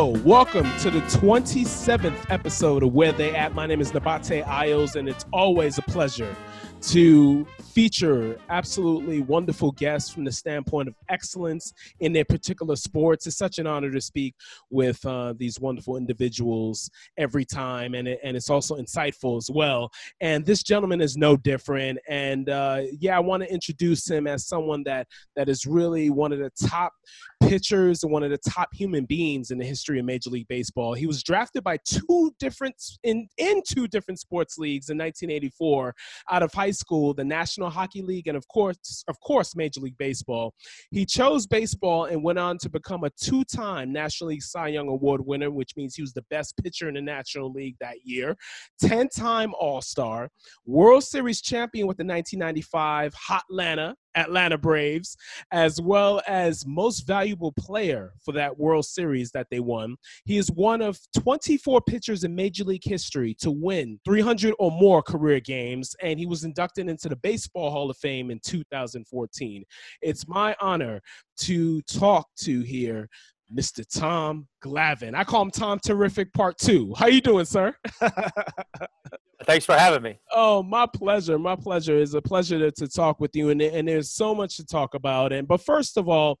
Welcome to the 27th episode of Where They At. My name is Nabate Isles, and it's always a pleasure to feature absolutely wonderful guests from the standpoint of excellence in their particular sports. It's such an honor to speak with uh, these wonderful individuals every time, and, it, and it's also insightful as well. And this gentleman is no different. And uh, yeah, I want to introduce him as someone that that is really one of the top pitchers and one of the top human beings in the history of Major League Baseball. He was drafted by two different in in two different sports leagues in 1984 out of high school, the National Hockey League and of course of course Major League Baseball. He chose baseball and went on to become a two-time National League Cy Young Award winner, which means he was the best pitcher in the National League that year. 10-time All-Star, World Series champion with the 1995 Hotlanta Atlanta Braves, as well as most valuable player for that World Series that they won. He is one of 24 pitchers in Major League history to win 300 or more career games, and he was inducted into the Baseball Hall of Fame in 2014. It's my honor to talk to here Mr. Tom Glavine. I call him Tom Terrific Part Two. How you doing, sir? Thanks for having me. Oh, my pleasure. My pleasure. It's a pleasure to, to talk with you, and, and there's so much to talk about. And but first of all,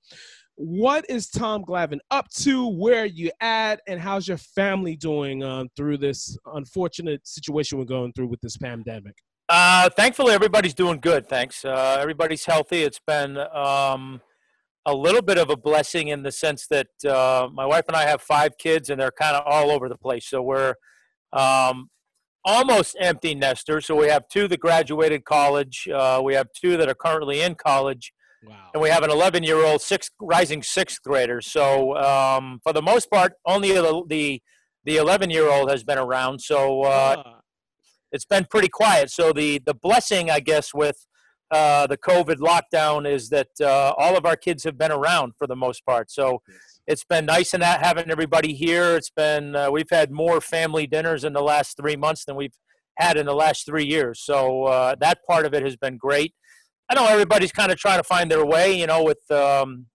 what is Tom Glavine up to? Where you at? And how's your family doing um, through this unfortunate situation we're going through with this pandemic? Uh, thankfully, everybody's doing good. Thanks. Uh, everybody's healthy. It's been um, a little bit of a blessing in the sense that uh, my wife and I have five kids, and they're kind of all over the place. So we're um, almost empty nesters. So we have two that graduated college. Uh, we have two that are currently in college. Wow. And we have an 11 year old sixth, rising sixth grader. So um, for the most part, only the, the, the 11 year old has been around. So uh, uh. it's been pretty quiet. So the, the blessing, I guess, with uh, the COVID lockdown is that uh, all of our kids have been around for the most part. So it's been nice in that having everybody here. It's been uh, we've had more family dinners in the last three months than we've had in the last three years. So uh, that part of it has been great. I know everybody's kind of trying to find their way, you know, with um,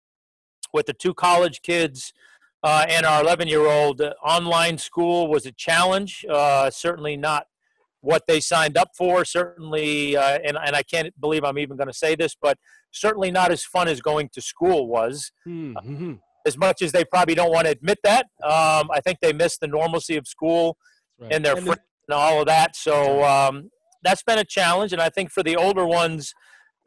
with the two college kids uh, and our 11 year old. Online school was a challenge. Uh, certainly not what they signed up for. Certainly, uh, and and I can't believe I'm even going to say this, but certainly not as fun as going to school was. Mm-hmm as much as they probably don't want to admit that. Um, I think they miss the normalcy of school right. and their and friends and all of that. So um, that's been a challenge. And I think for the older ones,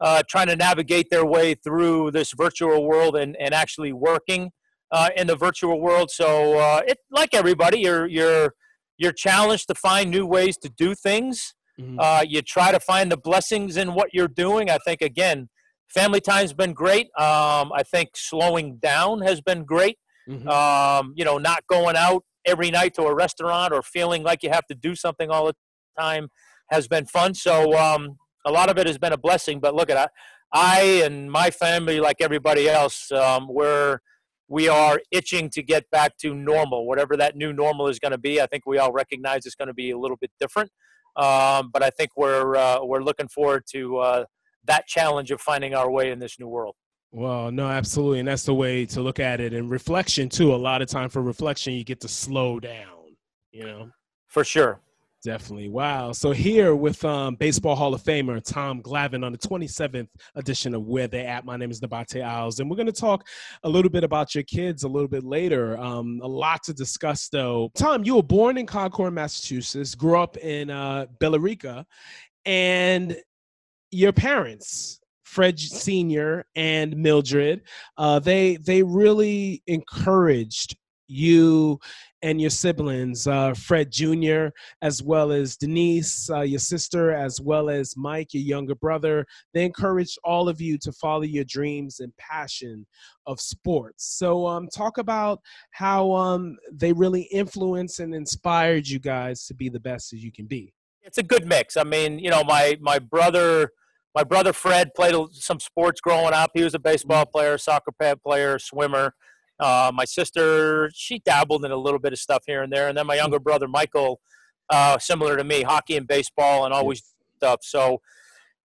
uh, trying to navigate their way through this virtual world and, and actually working uh, in the virtual world. So uh, it like everybody, you're you're you're challenged to find new ways to do things. Mm-hmm. Uh, you try to find the blessings in what you're doing. I think again, family time's been great. Um, I think slowing down has been great. Mm-hmm. Um, you know, not going out every night to a restaurant or feeling like you have to do something all the time has been fun. So um, a lot of it has been a blessing. But look at I, I and my family, like everybody else, um, we're we are itching to get back to normal, whatever that new normal is going to be. I think we all recognize it's going to be a little bit different, um, but I think we're uh, we're looking forward to uh, that challenge of finding our way in this new world. Well, no, absolutely. And that's the way to look at it. And reflection, too. A lot of time for reflection, you get to slow down, you know? For sure. Definitely. Wow. So here with um, Baseball Hall of Famer Tom Glavine on the 27th edition of Where They At. My name is Nabate Isles, and we're going to talk a little bit about your kids a little bit later. Um, a lot to discuss, though. Tom, you were born in Concord, Massachusetts, grew up in uh, Billerica, and your parents Fred Senior and Mildred, uh, they they really encouraged you and your siblings, uh, Fred Jr., as well as Denise, uh, your sister, as well as Mike, your younger brother. They encouraged all of you to follow your dreams and passion of sports. So, um, talk about how um, they really influenced and inspired you guys to be the best as you can be. It's a good mix. I mean, you know, my my brother my brother Fred played some sports growing up. He was a baseball mm-hmm. player, soccer player, swimmer. Uh, my sister, she dabbled in a little bit of stuff here and there. And then my younger brother Michael, uh, similar to me, hockey and baseball and always stuff. So,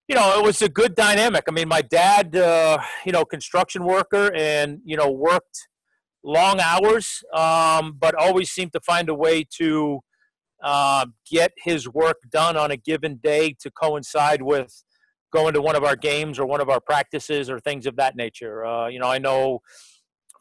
you know, it was a good dynamic. I mean, my dad, uh, you know, construction worker and, you know, worked long hours, um, but always seemed to find a way to uh, get his work done on a given day to coincide with going to one of our games or one of our practices or things of that nature. Uh, you know, I know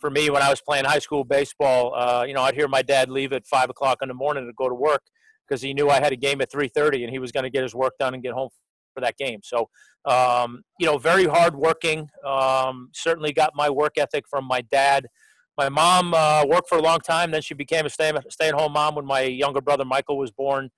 for me when I was playing high school baseball, uh, you know, I'd hear my dad leave at five o'clock in the morning to go to work because he knew I had a game at three thirty and he was going to get his work done and get home for that game. So, um, you know, very hardworking. Um, certainly got my work ethic from my dad. My mom uh, worked for a long time. Then she became a stay, at home mom when my younger brother Michael was born.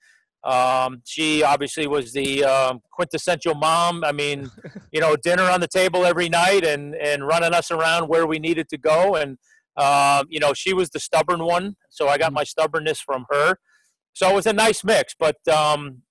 Um, she obviously was the um, quintessential mom. I mean, you know, dinner on the table every night and, and running us around where we needed to go. And, um, you know, she was the stubborn one. So I got mm-hmm. my stubbornness from her. So it was a nice mix. But, um,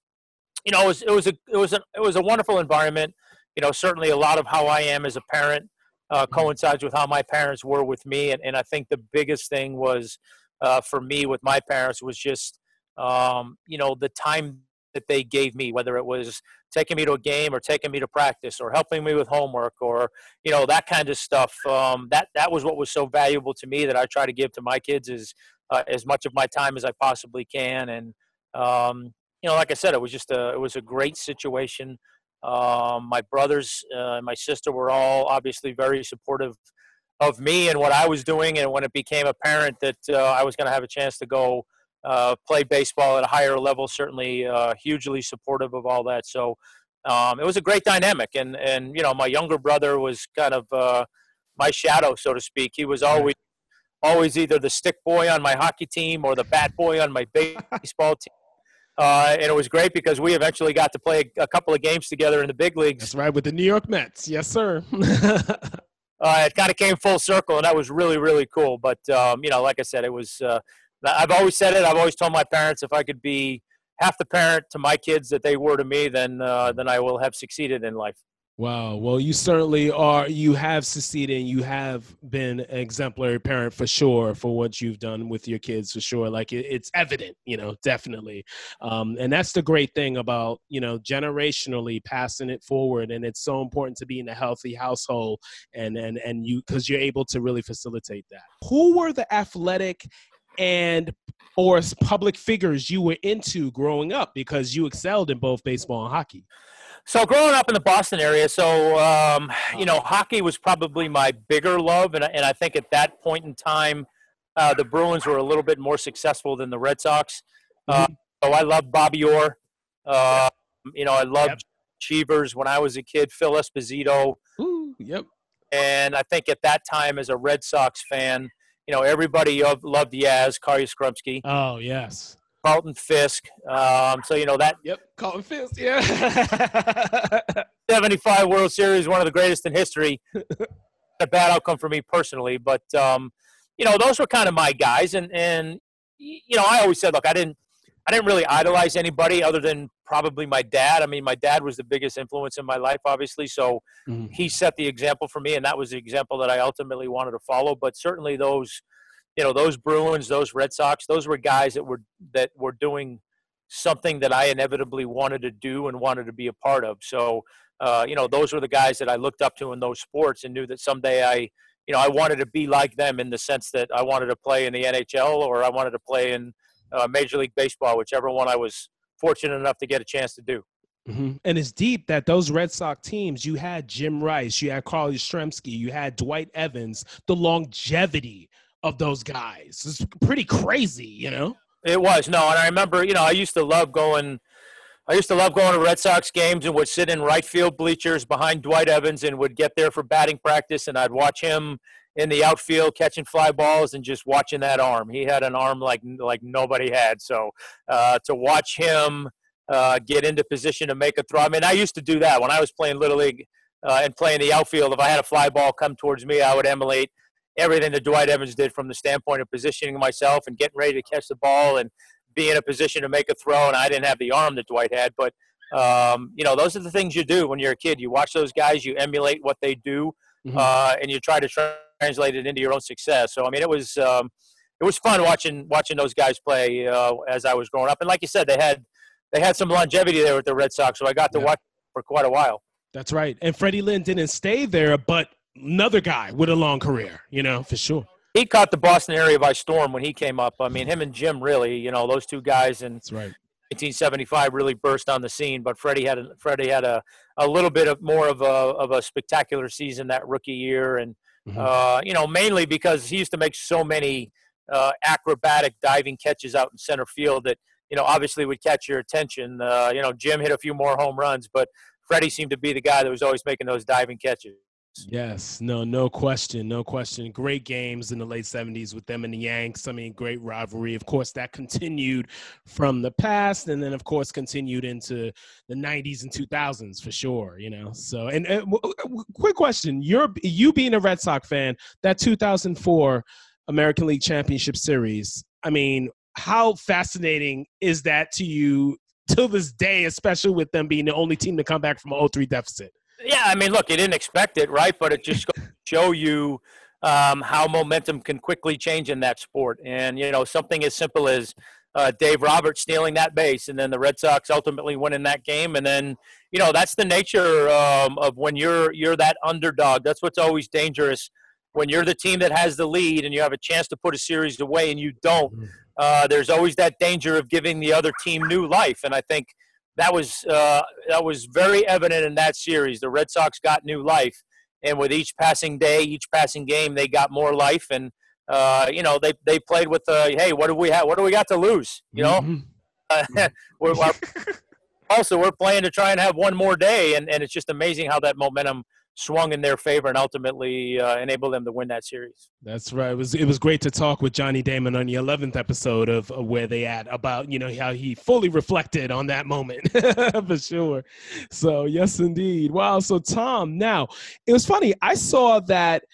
you know, it was, it was, a, it, was a, it was a wonderful environment. You know, certainly a lot of how I am as a parent uh, mm-hmm. coincides with how my parents were with me. And, and I think the biggest thing was uh, for me with my parents was just, um, you know, the time that they gave me, whether it was taking me to a game or taking me to practice or helping me with homework or, you know, that kind of stuff. Um, that, that was what was so valuable to me that I try to give to my kids is uh, as much of my time as I possibly can. And, um, you know, like I said, it was just a, it was a great situation. Um, my brothers uh, and my sister were all obviously very supportive of me and what I was doing. And when it became apparent that uh, I was going to have a chance to go uh, play baseball at a higher level, certainly uh, hugely supportive of all that. So um, it was a great dynamic. And, and, you know, my younger brother was kind of uh, my shadow, so to speak. He was always, always either the stick boy on my hockey team or the bat boy on my baseball team. Uh, and it was great because we eventually got to play a, a, couple of games together in the big leagues. That's right, with the New York Mets. Yes, sir. uh, it kind of came full circle, and that was really, really cool. But um, you know, like I said, it was. Uh, I've always said it. I've always told my parents if I could be half the parent to my kids that they were to me, then uh, then I will have succeeded in life. Wow. Well, you certainly are. You have succeeded. And You have been an exemplary parent for sure for what you've done with your kids for sure. Like it, it's evident, you know, definitely. Um, and that's the great thing about, you know, generationally passing it forward. And it's so important to be in a healthy household and, and, and you, cause you're able to really facilitate that. Who were the athletic and or public figures you were into growing up because you excelled in both baseball and hockey? So growing up in the Boston area, so um, you know, hockey was probably my bigger love, and, and I think at that point in time, uh, the Bruins were a little bit more successful than the Red Sox. Uh, mm-hmm. so I loved Bobby Orr. Uh, you know, I loved yep. Cheevers when I was a kid. Phil Esposito. Ooh, yep. And I think at that time, as a Red Sox fan, you know, everybody loved Yaz, Carl Yastrzemski. Oh yes. Carlton Fisk. Um, so you know that. Yep, Carlton Fisk. Yeah. 75 World Series, one of the greatest in history. a bad outcome for me personally, but um, you know those were kind of my guys, and and you know I always said, look, I didn't I didn't really idolize anybody other than probably my dad. I mean, my dad was the biggest influence in my life, obviously. So mm-hmm. he set the example for me, and that was the example that I ultimately wanted to follow. But certainly those you know those Bruins, those Red Sox, those were guys that were that were doing something that I inevitably wanted to do and wanted to be a part of. So uh, you know those were the guys that I looked up to in those sports and knew that someday I you know I wanted to be like them in the sense that I wanted to play in the NHL or I wanted to play in uh, Major League Baseball, whichever one I was fortunate enough to get a chance to do. Mm-hmm. And it's deep that those Red Sox teams, you had Jim Rice, you had Carl Yastrzemski, you had Dwight Evans, the longevity of those guys. It's pretty crazy, you know. It was no, and I remember, you know, I used to love going. I used to love going to Red Sox games and would sit in right field bleachers behind Dwight Evans and would get there for batting practice and I'd watch him in the outfield catching fly balls and just watching that arm. He had an arm like like nobody had. So uh, to watch him uh, get into position to make a throw. I mean, I used to do that when I was playing little league uh, and playing the outfield. If I had a fly ball come towards me, I would emulate everything that Dwight Evans did from the standpoint of positioning myself and getting ready to catch the ball and be in a position to make a throw. And I didn't have the arm that Dwight had, but um, you know, those are the things you do when you're a kid. You watch those guys, you emulate what they do, mm-hmm. uh, and you try to translate it into your own success. So, I mean, it was um, it was fun watching watching those guys play uh, as I was growing up. And like you said, they had they had some longevity there with the Red Sox, so I got to yeah. watch for quite a while. That's right. And Freddie Lynn didn't stay there, but another guy with a long career, you know, for sure. he caught the Boston area by storm when he came up. I mean, him and Jim really, you know, those two guys and That's right. 1975 really burst on the scene. But Freddie had a, Freddie had a, a little bit of more of a of a spectacular season that rookie year, and Mhm. uh, you know mainly because he used to make so many uh, acrobatic diving catches out in center field that you know obviously would catch your attention. Uh, you know Jim hit a few more home runs, but Freddie seemed to be the guy that was always making those diving catches. Yes, no, no question, no question. Great games in the late '70s with them and the Yanks. I mean, great rivalry. Of course, that continued from the past, and then of course continued into the '90s and 2000s for sure. You know, so and, and w- w- quick question: You're you being a Red Sox fan, that 2004 American League Championship Series. I mean, how fascinating is that to you till this day, especially with them being the only team to come back from an 0-3 deficit? Yeah, I mean, look, you didn't expect it, right? But it just show you um, how momentum can quickly change in that sport. And you know, something as simple as uh, Dave Roberts stealing that base, and then the Red Sox ultimately winning that game. And then you know, that's the nature um, of when you're you're that underdog. That's what's always dangerous when you're the team that has the lead and you have a chance to put a series away and you don't. Uh, there's always that danger of giving the other team new life, and I think that was uh, that was very evident in that series. The Red Sox got new life, and with each passing day, each passing game, they got more life. And uh, you know, they they played with, uh, hey, what do we have? What do we got to lose? You know, Mhm. uh, we're, also we're playing to try and have one more day, and, and it's just amazing how that momentum swung in their favor and ultimately uh, enabled them to win that series. That's right. It was it was great to talk with Johnny Damon on the eleventh episode of, of Where They At about you know how he fully reflected on that moment for sure. So yes, indeed. Wow. So Tom, now it was funny. I saw that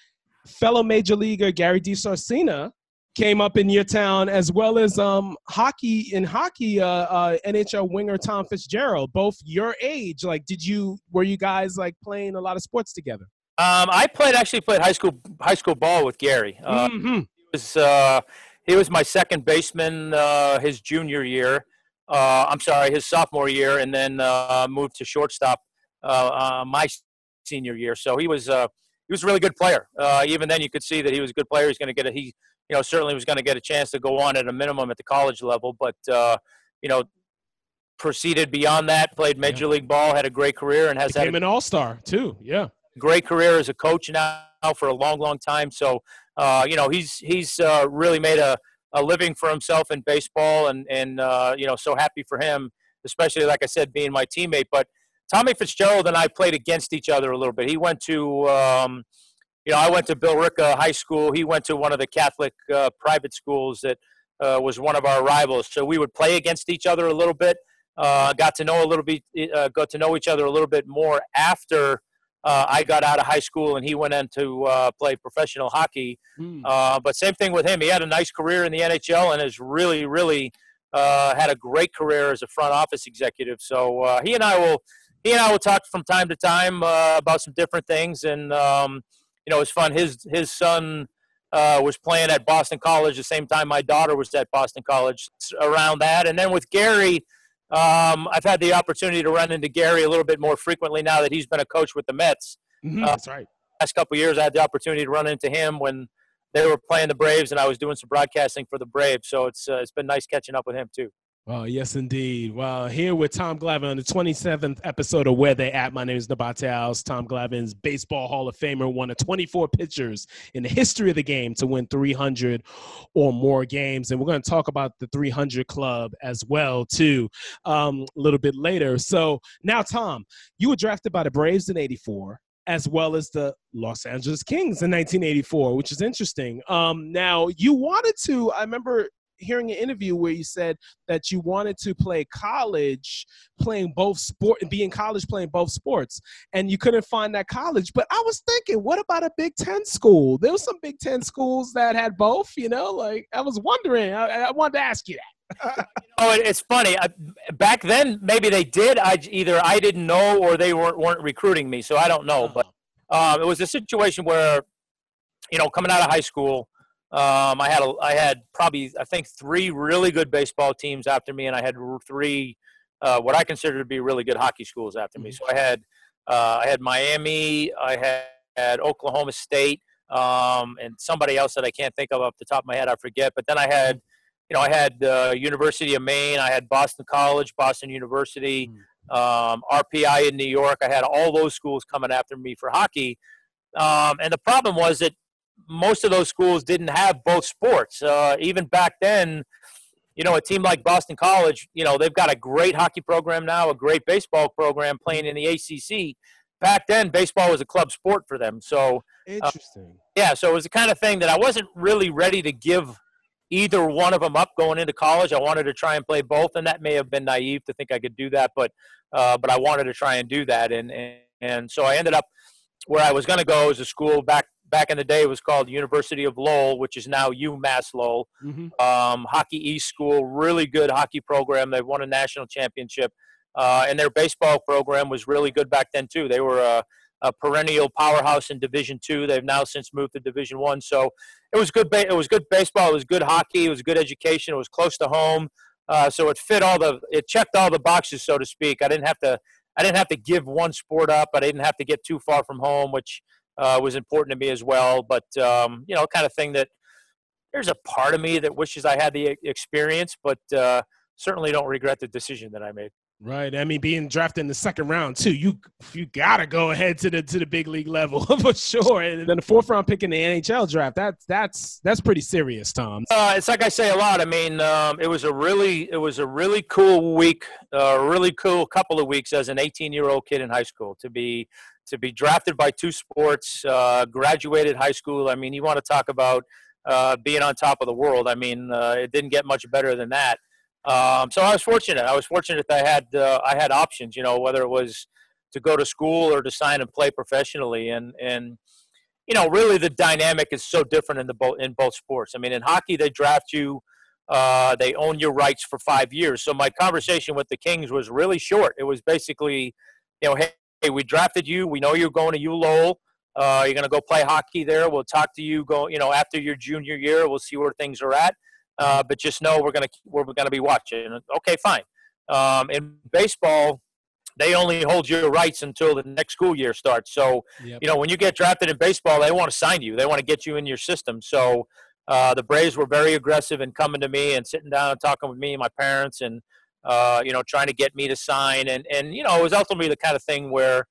fellow major leaguer Gary DiSarcina came up in your town as well as um hockey in hockey uh, uh NHL winger Tom Fitzgerald both your age like did you were you guys like playing a lot of sports together Um, I played actually played high school high school ball with Gary. Uh, Mhm. He was uh, he was my second baseman uh, his junior year. Uh, I'm sorry, his sophomore year, and then uh, moved to shortstop uh, uh, my senior year. So he was uh, he was a really good player. Uh, even then, you could see that he was a good player. He's going to get a he you know certainly was going to get a chance to go on at a minimum at the college level, but uh, you know proceeded beyond that, played major league ball, had a great career, and has had a an all-star too yeah great career as a coach now for a long, long time. So, uh, you know, he's he's uh, really made a, a living for himself in baseball, and and uh, you know, so happy for him, especially like I said, being my teammate. But Tommy Fitzgerald and I played against each other a little bit. He went to, um, you know, I went to Billerica High School. He went to one of the Catholic uh, private schools that uh, was one of our rivals. So we would play against each other a little bit. Uh, got to know a little bit, uh, got to know each other a little bit more after uh, I got out of high school and he went in to uh, play professional hockey. Uh, but same thing with him. He had a nice career in the NHL and has really, really uh, had a great career as a front office executive. So uh, he and I will, he and I will talk from time to time uh, about some different things. And um, you know, it's fun. His his son uh, was playing at Boston College the same time my daughter was at Boston College. Around that, and then with Gary. Um, I've had the opportunity to run into Gary a little bit more frequently now that he's been a coach with the Mets. Mhm, Uh, That's right. Last couple of years, I had the opportunity to run into him when they were playing the Braves, and I was doing some broadcasting for the Braves. So it's uh, it's been nice catching up with him too. Well, yes, indeed. Well, here with Tom Glavine on the 27th episode of Where They At. My name is House. Tom Glavine's Baseball Hall of Famer, one of 24 pitchers in the history of the game to win 300 or more games. And we're going to talk about the 300 Club as well, too, um, a little bit later. So now, Tom, you were drafted by the Braves in 84 as well as the Los Angeles Kings in 1984, which is interesting. Um, now, you wanted to, I remember hearing an interview where you said that you wanted to play college playing both sport and be in college playing both sports and you couldn't find that college but i was thinking what about a big 10 school there was some big 10 schools that had both you know like i was wondering i, I wanted to ask you that Oh, it's funny. I, back then, maybe they did. I either I didn't know or they weren't weren't recruiting me, so I don't know. But um, it was a situation where, you know, coming out of high school, um, I had a, I had probably I think three really good baseball teams after me, and I had three uh, what I consider to be really good hockey schools after me. So I had uh, I had Miami, I had, had Oklahoma State, um, and somebody else that I can't think of off the top of my head. I forget. But then I had, you know, I had uh, University of Maine. I had Boston College, Boston University, hmm. um, RPI in New York. I had all those schools coming after me for hockey. Um, and the problem was that most of those schools didn't have both sports. Uh, even back then, you know, a team like Boston College, you know, they've got a great hockey program now, a great baseball program playing in the ACC. Back then, baseball was a club sport for them. So, uh, interesting. Uh, yeah, so it was the kind of thing that I wasn't really ready to give either one of them up going into college. I wanted to try and play both, and that may have been naive to think I could do that, but uh, but I wanted to try and do that, and and, and so I ended up where I was going to go as a school back back in the day it was called University of Lowell, which is now UMass Lowell. Mm-hmm. Um, hockey East School, really good hockey program. They've won a national championship, uh, and their baseball program was really good back then too. They were a, a perennial powerhouse in Division Two. They've now since moved to Division One. So it was good. Ba- it was good baseball. It was good hockey. It was good education. It was close to home. Uh, so it fit all the it checked all the boxes, so to speak. I didn't have to I didn't have to give one sport up. I didn't have to get too far from home, which uh, was important to me as well. But um, you know, kind of thing that there's a part of me that wishes I had the experience, but uh, certainly don't regret the decision that I made. Right. I mean, being drafted in the second round too, you you gotta go ahead to the to the big league level for sure. And then the fourth round pick in the NHL draft, that's that's that's pretty serious, Tom. Uh, it's like I say a lot. I mean, um, it was a really it was a really cool week, a uh, really cool couple of weeks as an 18 year old kid in high school to be to be drafted by two sports, uh, graduated high school. I mean, you want to talk about uh, being on top of the world. I mean, uh, it didn't get much better than that. Um, so I was fortunate. I was fortunate that I had uh, I had options. You know, whether it was to go to school or to sign and play professionally, and and you know, really the dynamic is so different in the both in both sports. I mean, in hockey they draft you. Uh, they own your rights for five years. So my conversation with the Kings was really short. It was basically, you know, hey, hey, we drafted you. We know you're going to U Lowell. Uh, you're going to go play hockey there. We'll talk to you go, you know, after your junior year. We'll see where things are at. Uh, but just know we're going to we're going to be watching. Okay, fine. Um, in baseball, they only hold your rights until the next school year starts. So, yep. you know, when you get drafted in baseball, they want to sign you. They want to get you in your system. So, uh, the Braves were very aggressive in coming to me and sitting down and talking with me and my parents and uh, you know, trying to get me to sign. And, and, you know, it was ultimately the kind of thing where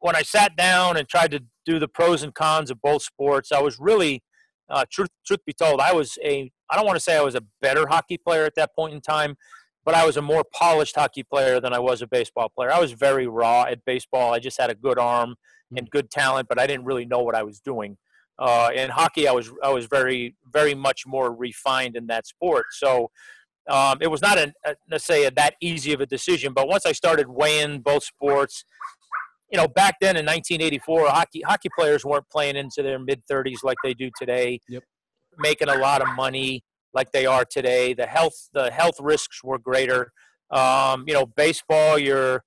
when I sat down and tried to do the pros and cons of both sports, I was really, uh, truth, truth be told, I was a, I don't want to say I was a better hockey player at that point in time, but I was a more polished hockey player than I was a baseball player. I was very raw at baseball. I just had a good arm and good talent, but I didn't really know what I was doing. Uh, in hockey, I was I was very very much more refined in that sport. So um, it was not a, a, let's say a, that easy of a decision. But once I started weighing both sports, you know, back then in 1984, hockey hockey players weren't playing into their mid 30s like they do today, yep. making a lot of money like they are today. The health the health risks were greater. Um, you know, baseball, you're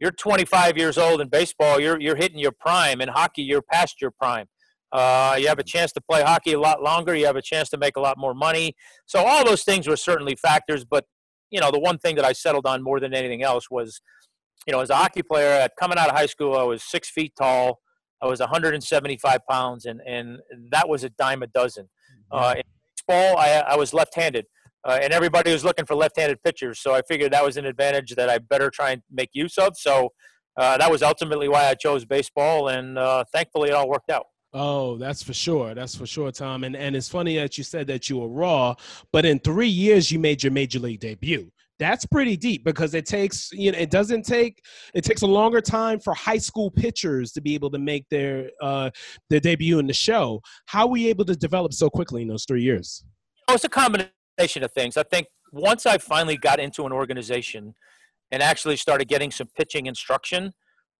you're 25 years old in baseball, you're you're hitting your prime. In hockey, you're past your prime. Uh, you have a chance to play hockey a lot longer. You have a chance to make a lot more money. So all those things were certainly factors. But you know, the one thing that I settled on more than anything else was, you know, as a hockey player, coming out of high school, I was six feet tall. I was 175 pounds, and and that was a dime a dozen. Mm-hmm. Uh, in baseball, I, I was left-handed. Uh, and everybody was looking for left-handed pitchers. So I figured that was an advantage that I better try and make use of. So uh, that was ultimately why I chose baseball, and uh, thankfully it all worked out. Oh, that's for sure. That's for sure, Tom. And and it's funny that you said that you were raw, but in three years you made your major league debut. That's pretty deep because it takes you know it doesn't take it takes a longer time for high school pitchers to be able to make their uh, their debut in the show. How were you able to develop so quickly in those three years? Oh, it's a combination of things. I think once I finally got into an organization and actually started getting some pitching instruction,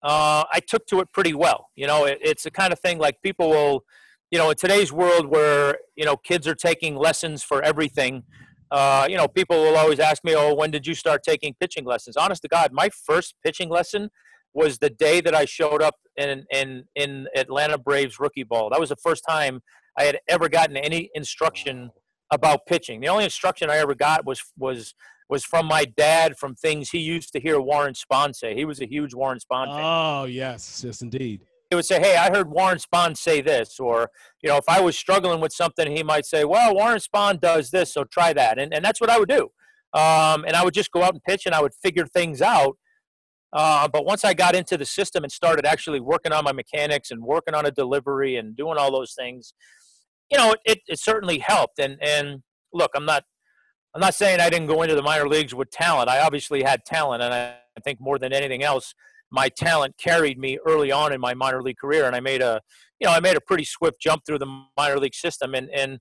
uh, I took to it pretty well. You know, it, it's the kind of thing like people will, you know, in today's world where you know kids are taking lessons for everything. Uh, you know, people will always ask me, "Oh, when did you start taking pitching lessons?" Honest to God, my first pitching lesson was the day that I showed up in in in Atlanta Braves rookie ball. That was the first time I had ever gotten any instruction about pitching. The only instruction I ever got was was was from my dad from things he used to hear Warren Spahn say. He was a huge Warren Spahn fan. Oh yes, yes indeed. he would say, "Hey, I heard Warren Spahn say this," or you know, if I was struggling with something, he might say, "Well, Warren Spahn does this, so try that," and and that's what I would do. Um, and I would just go out and pitch, and I would figure things out. Uh, but once I got into the system and started actually working on my mechanics and working on a delivery and doing all those things, you know, it, it certainly helped. And and look, I'm not I'm not saying I didn't go into the minor leagues with talent. I obviously had talent, and I, think more than anything else, my talent carried me early on in my minor league career, and I made a, you know, I made a pretty swift jump through the minor league system, and and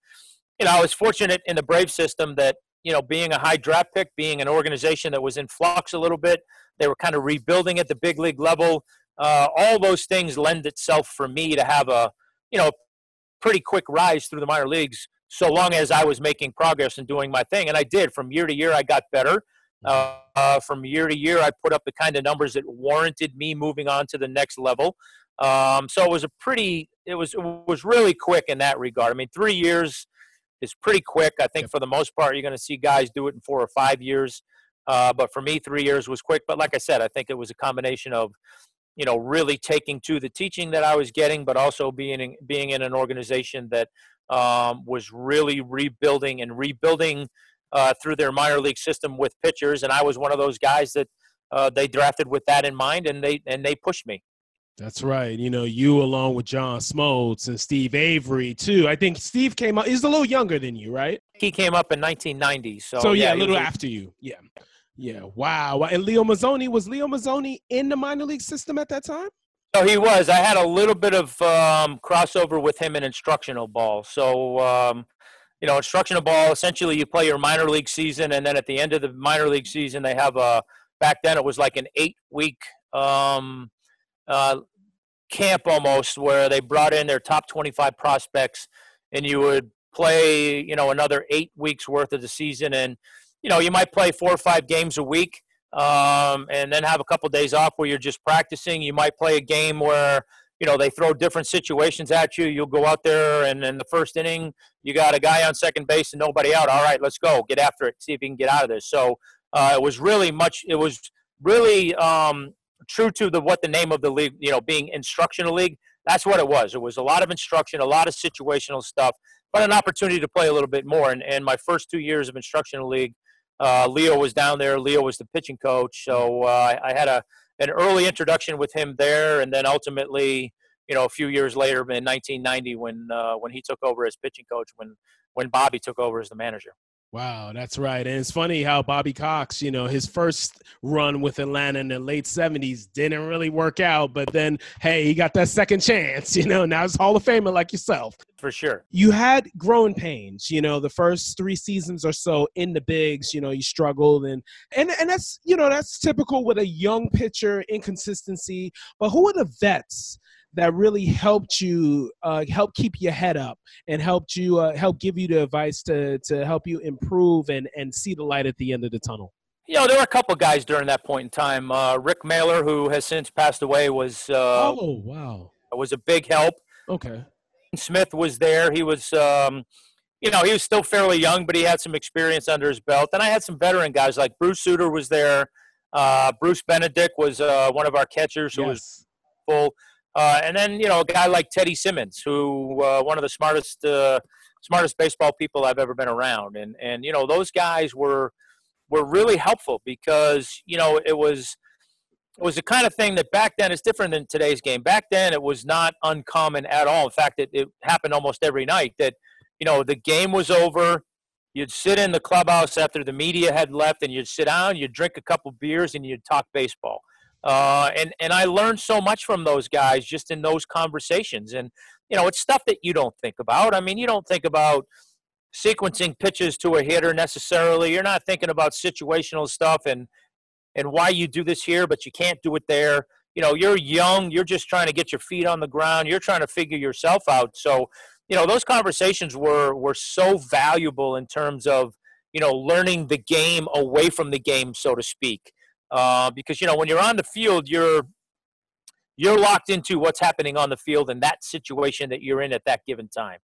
you know, I was fortunate in the Brave system that you know, being a high draft pick, being an organization that was in flux a little bit, they were kind of rebuilding at the big league level. Uh, all those things lend itself for me to have a, you know, pretty quick rise through the minor leagues so long as I was making progress and doing my thing. And I did. From year to year, I got better. Uh, uh, from year to year, I put up the kind of numbers that warranted me moving on to the next level. Um, so it was a pretty, it was, it was really quick in that regard. I mean, three years is pretty quick. I think for the most part, you're going to see guys do it in four or five years. Uh, but for me, three years was quick. But like I said, I think it was a combination of, you know, really taking to the teaching that I was getting, but also being in, being in an organization that um, was really rebuilding and rebuilding uh, through their minor league system with pitchers, and I was one of those guys that uh, they drafted with that in mind, and they and they pushed me. That's right. You know, you along with John Smoltz and Steve Avery too. I think Steve came up. He's a little younger than you, right? He came up in 1990. So, so yeah, yeah a little after you. Yeah, yeah. Wow. And Leo Mazzone was Leo Mazzone in the minor league system at that time? No, he was. I had a little bit of um, crossover with him in instructional ball. So, um, you know, instructional ball. Essentially, you play your minor league season, and then at the end of the minor league season, they have a. Back then, it was like an eight-week um, uh, camp almost, where they brought in their top 25 prospects, and you would play, you know, another eight weeks worth of the season, and you know, you might play four or five games a week um, and then have a couple days off where you're just practicing. You might play a game where you know they throw different situations at you. You'll go out there, and in the first inning, you got a guy on second base and nobody out. All right, let's go, get after it, see if you can get out of this. So uh, it was really much. It was really um, true to the what the name of the league, you know, being instructional league. That's what it was. It was a lot of instruction, a lot of situational stuff, but an opportunity to play a little bit more. And, and my first two years of instructional league uh, Leo was down there. Leo was the pitching coach, so uh, I had a an early introduction with him there, and then ultimately, you know, a few years later in 1990 when uh, when he took over as pitching coach, when when Bobby took over as the manager. Wow, that's right. And it's funny how Bobby Cox, you know, his first run with Atlanta in the late 70s didn't really work out. But then, hey, he got that second chance, you know, now he's Hall of Famer like yourself. For sure. You had growing pains, you know, the first three seasons or so in the bigs, you know, you struggled. And, and, and that's, you know, that's typical with a young pitcher, inconsistency. But who are the vets that really helped you uh, help keep your head up and helped you uh, help give you the advice to to help you improve and and see the light at the end of the tunnel? You know there were a couple guys during that point in time. Uh, rick Mahler, who has since passed away was uh, oh wow. was a big help. Okay. Smith was there. He was um, you know he was still fairly young but he had some experience under his belt. And i had some veteran guys like bruce Sutter was there. Uh, bruce benedict was uh, one of our catchers who yes. was full uh, and then you know a guy like Teddy Simmons, who uh, one of the smartest uh, smartest baseball people I've ever been around, and and you know those guys were were really helpful because you know it was it was the kind of thing that back then is different than today's game. Back then it was not uncommon at all. In fact, it, it happened almost every night that you know the game was over. You'd sit in the clubhouse after the media had left, and you'd sit down, you'd drink a couple beers, and you'd talk baseball uh, and and I learned so much from those guys just in those conversations. And you know, it's stuff that you don't think about. I mean, you don't think about sequencing pitches to a hitter necessarily. You're not thinking about situational stuff and and why you do this here, but you can't do it there. You know, you're young. You're just trying to get your feet on the ground. You're trying to figure yourself out. So, you know, those conversations were were so valuable in terms of you know learning the game away from the game, so to speak. Uh, because you know when you're on the field, you're you're locked into what's happening on the field and that situation that you're in at that given time.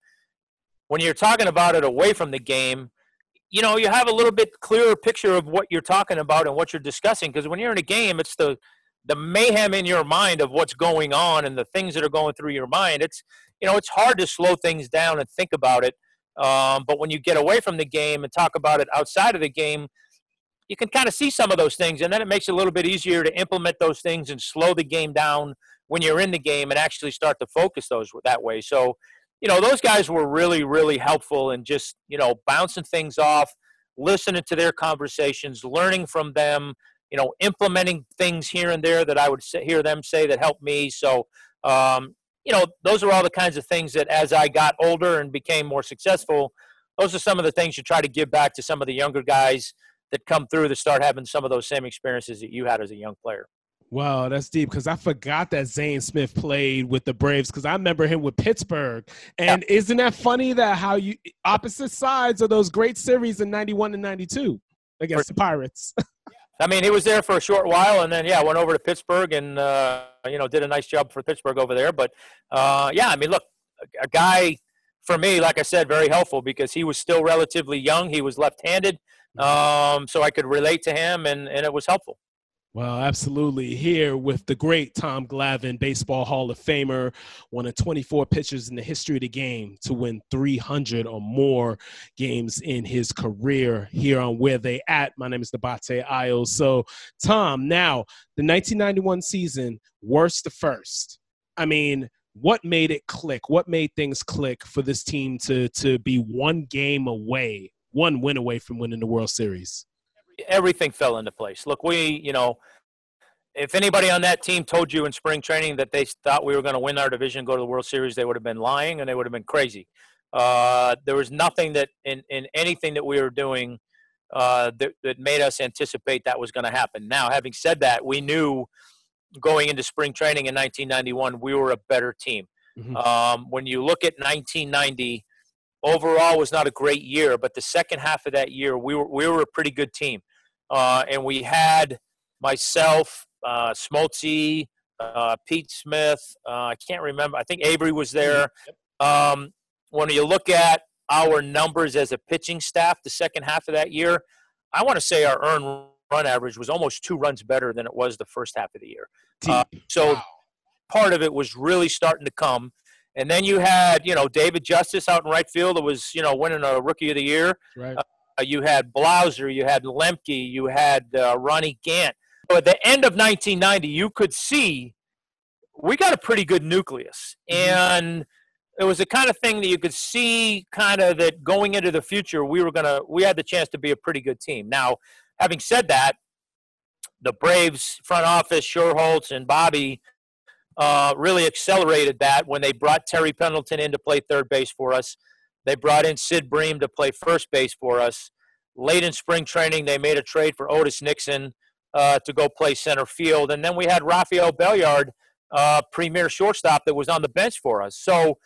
When you're talking about it away from the game, you know you have a little bit clearer picture of what you're talking about and what you're discussing. Because when you're in a game, it's the the mayhem in your mind of what's going on and the things that are going through your mind, it's you know it's hard to slow things down and think about it. Um, but when you get away from the game and talk about it outside of the game, you can kind of see some of those things, and then it makes it a little bit easier to implement those things and slow the game down when you're in the game and actually start to focus those that way. So, you know, those guys were really, really helpful in just you know bouncing things off, listening to their conversations, learning from them, you know, implementing things here and there that I would hear them say that helped me. So, um, you know, those are all the kinds of things that as I got older and became more successful, those are some of the things you try to give back to some of the younger guys that come through that start having some of those same experiences that you had as a young player. Wow, that's deep because I forgot that Zane Smith played with the Braves because I remember him with Pittsburgh. And yeah. isn't that funny that how you opposite sides of those great series in 91 and 92 against for, the Pirates? I mean, he was there for a short while, and then yeah, went over to Pittsburgh and uh, you know did a nice job for Pittsburgh over there. But uh, yeah, I mean, look, a guy for me, like I said, very helpful because he was still relatively young. He was left-handed, mm-hmm. Um, so I could relate to him, and and it was helpful. Well, absolutely. Here with the great Tom Glavine, Baseball Hall of Famer, one of 24 pitchers in the history of the game to win 300 or more games in his career here on Where They At. My name is Nabate Ayo. So, Tom, now the 1991 season, worst to first. I mean, what made it click? What made things click for this team to to be one game away, one win away from winning the World Series? everything fell into place. Look, we, you know, if anybody on that team told you in spring training that they thought we were going to win our division, go to the World Series, they would have been lying and they would have been crazy. Uh, there was nothing that in, in anything that we were doing uh, that, that made us anticipate that was going to happen. Now, having said that, we knew going into spring training in 1991 we were a better team. Mm-hmm. Um, when you look at 1990, overall was not a great year, but the second half of that year, we were we were a pretty good team, uh, and we had myself, uh, Smoltzy, uh, Pete Smith. Uh, I can't remember. I think Avery was there. Um, when you look at our numbers as a pitching staff, the second half of that year, I want to say our earned run average was almost two runs better than it was the first half of the year. Uh, so wow. part of it was really starting to come. And then you had, you know, David Justice out in right field that was, you know, winning a Rookie of the Year. Right. Uh, you had Blauser, you had Lemke, you had uh, Ronnie Gant. So at the end of 1990, you could see we got a pretty good nucleus. Mm-hmm. And it was the kind of thing that you could see kind of that going into the future, we were going to, we had the chance to be a pretty good team. Now, having said that, the Braves front office, Schuerholz and Bobby uh, really accelerated that when they brought Terry Pendleton in to play third base for us. They brought in Sid Bream to play first base for us. Late in spring training, they made a trade for Otis Nixon uh, to go play center field. And then we had Rafael Belliard, uh, premier shortstop, that was on the bench for us. So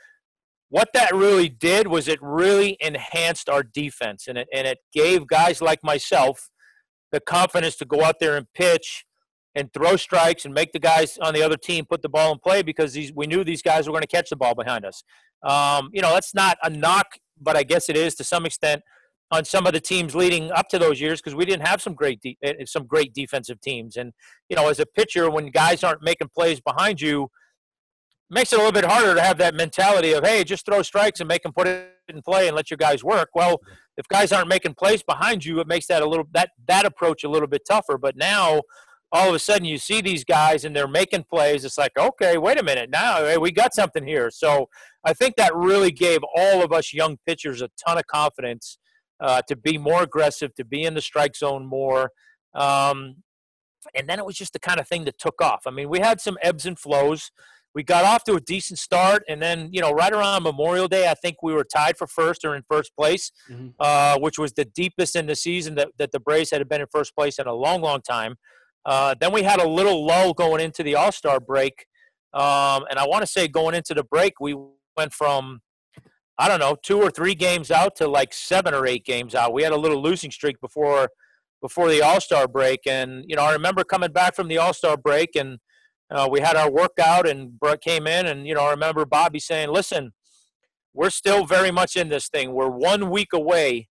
what that really did was it really enhanced our defense, and it, and it gave guys like myself the confidence to go out there and pitch and throw strikes and make the guys on the other team put the ball in play because these, we knew these guys were going to catch the ball behind us. Um, you know, that's not a knock, but I guess it is to some extent on some of the teams leading up to those years because we didn't have some great de- eh, some great defensive teams. And you know, as a pitcher, when guys aren't making plays behind you, makes it a little bit harder to have that mentality of hey, just throw strikes and make them put it in play and let your guys work. Well, if guys aren't making plays behind you, it makes that a little that that approach a little bit tougher. But now all of a sudden you see these guys and they're making plays. It's like, okay, wait a minute, now we got something here. So I think that really gave all of us young pitchers a ton of confidence uh, to be more aggressive, to be in the strike zone more. Um, and then it was just the kind of thing that took off. I mean, we had some ebbs and flows. We got off to a decent start, and then you know, right around Memorial Day, I think we were tied for first or in first place, mm-hmm. uh, which was the deepest in the season that, that the Braves had been in first place in a long, long time. Uh, then we had a little lull going into the All Star break. Um, and I want to say going into the break, we went from, I don't know, two or three games out to like seven or eight games out. We had a little losing streak before before the All Star break. And, you know, I remember coming back from the All Star break and uh, we had our workout and Brett came in. And, you know, I remember Bobby saying, listen, we're still very much in this thing. We're one week away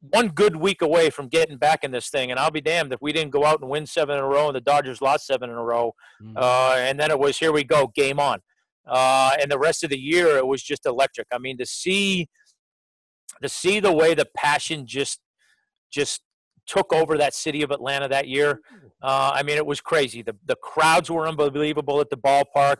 one good week away from getting back in this thing. And I'll be damned if we didn't go out and win seven in a row and the Dodgers lost seven in a row. Mm. Uh, and then it was here we go, game on. Uh, and the rest of the year, it was just electric. I mean, to see to see the way the passion just just took over that city of Atlanta that year. Uh, I mean, it was crazy. The the crowds were unbelievable at the ballpark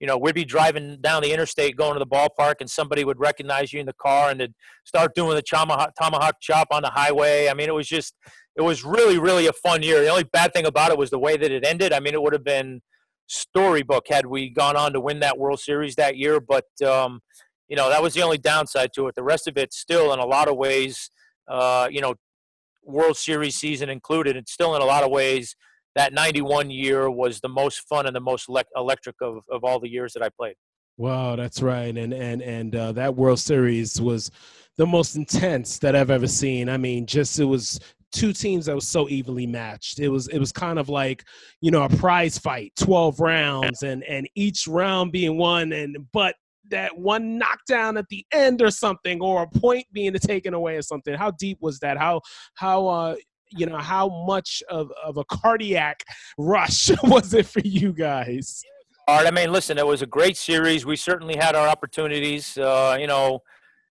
you know, we'd be driving down the interstate going to the ballpark and somebody would recognize you in the car and they'd start doing the tomahawk, tomahawk chop on the highway. I mean, it was just, it was really, really a fun year. The only bad thing about it was the way that it ended. I mean, it would have been storybook had we gone on to win that World Series that year. But, um, you know, that was the only downside to it. The rest of it still, in a lot of ways, uh, you know, World Series season included, it's still in a lot of ways – that 91 year was the most fun and the most electric of, of all the years that I played. Wow, that's right. And and and uh, that World Series was the most intense that I've ever seen. I mean, just it was two teams that was so evenly matched. It was it was kind of like, you know, a prize fight, 12 rounds and and each round being won and but that one knockdown at the end or something or a point being taken away or something. How deep was that? How how uh you know how much of, of a cardiac rush was it for you guys? All right i mean listen it was a great series. We certainly had our opportunities uh, you know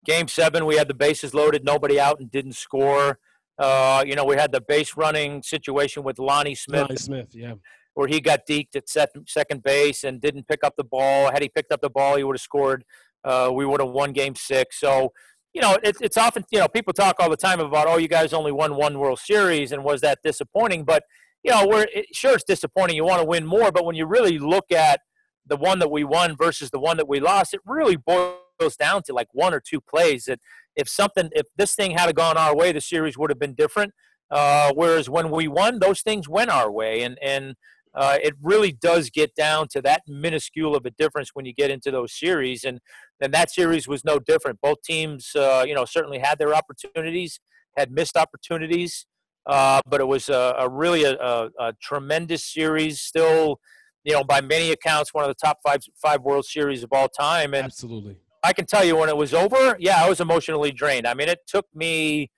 game seven we had the bases loaded nobody out and didn't score. Uh, you know we had the base running situation with lonnie smith lonnie smith yeah. where he got deked at second base and didn't pick up the ball. Had he picked up the ball he would have scored uh, we would have won game six. So you know, it, it's often, you know, people talk all the time about, oh, you guys only won one World Series, and was that disappointing? But, you know, we're it, sure it's disappointing. You want to win more, but when you really look at the one that we won versus the one that we lost, it really boils down to like one or two plays. That if something, if this thing had gone our way, the series would have been different. Uh, whereas when we won, those things went our way, and and uh, it really does get down to that minuscule of a difference when you get into those series. And then that series was no different. Both teams, uh, you know, certainly had their opportunities, had missed opportunities, uh, but it was a, a really a, a, a, tremendous series. Still, you know, by many accounts, one of the top five five World Series of all time. And absolutely, I can tell you when it was over, yeah, I was emotionally drained. I mean, it took me.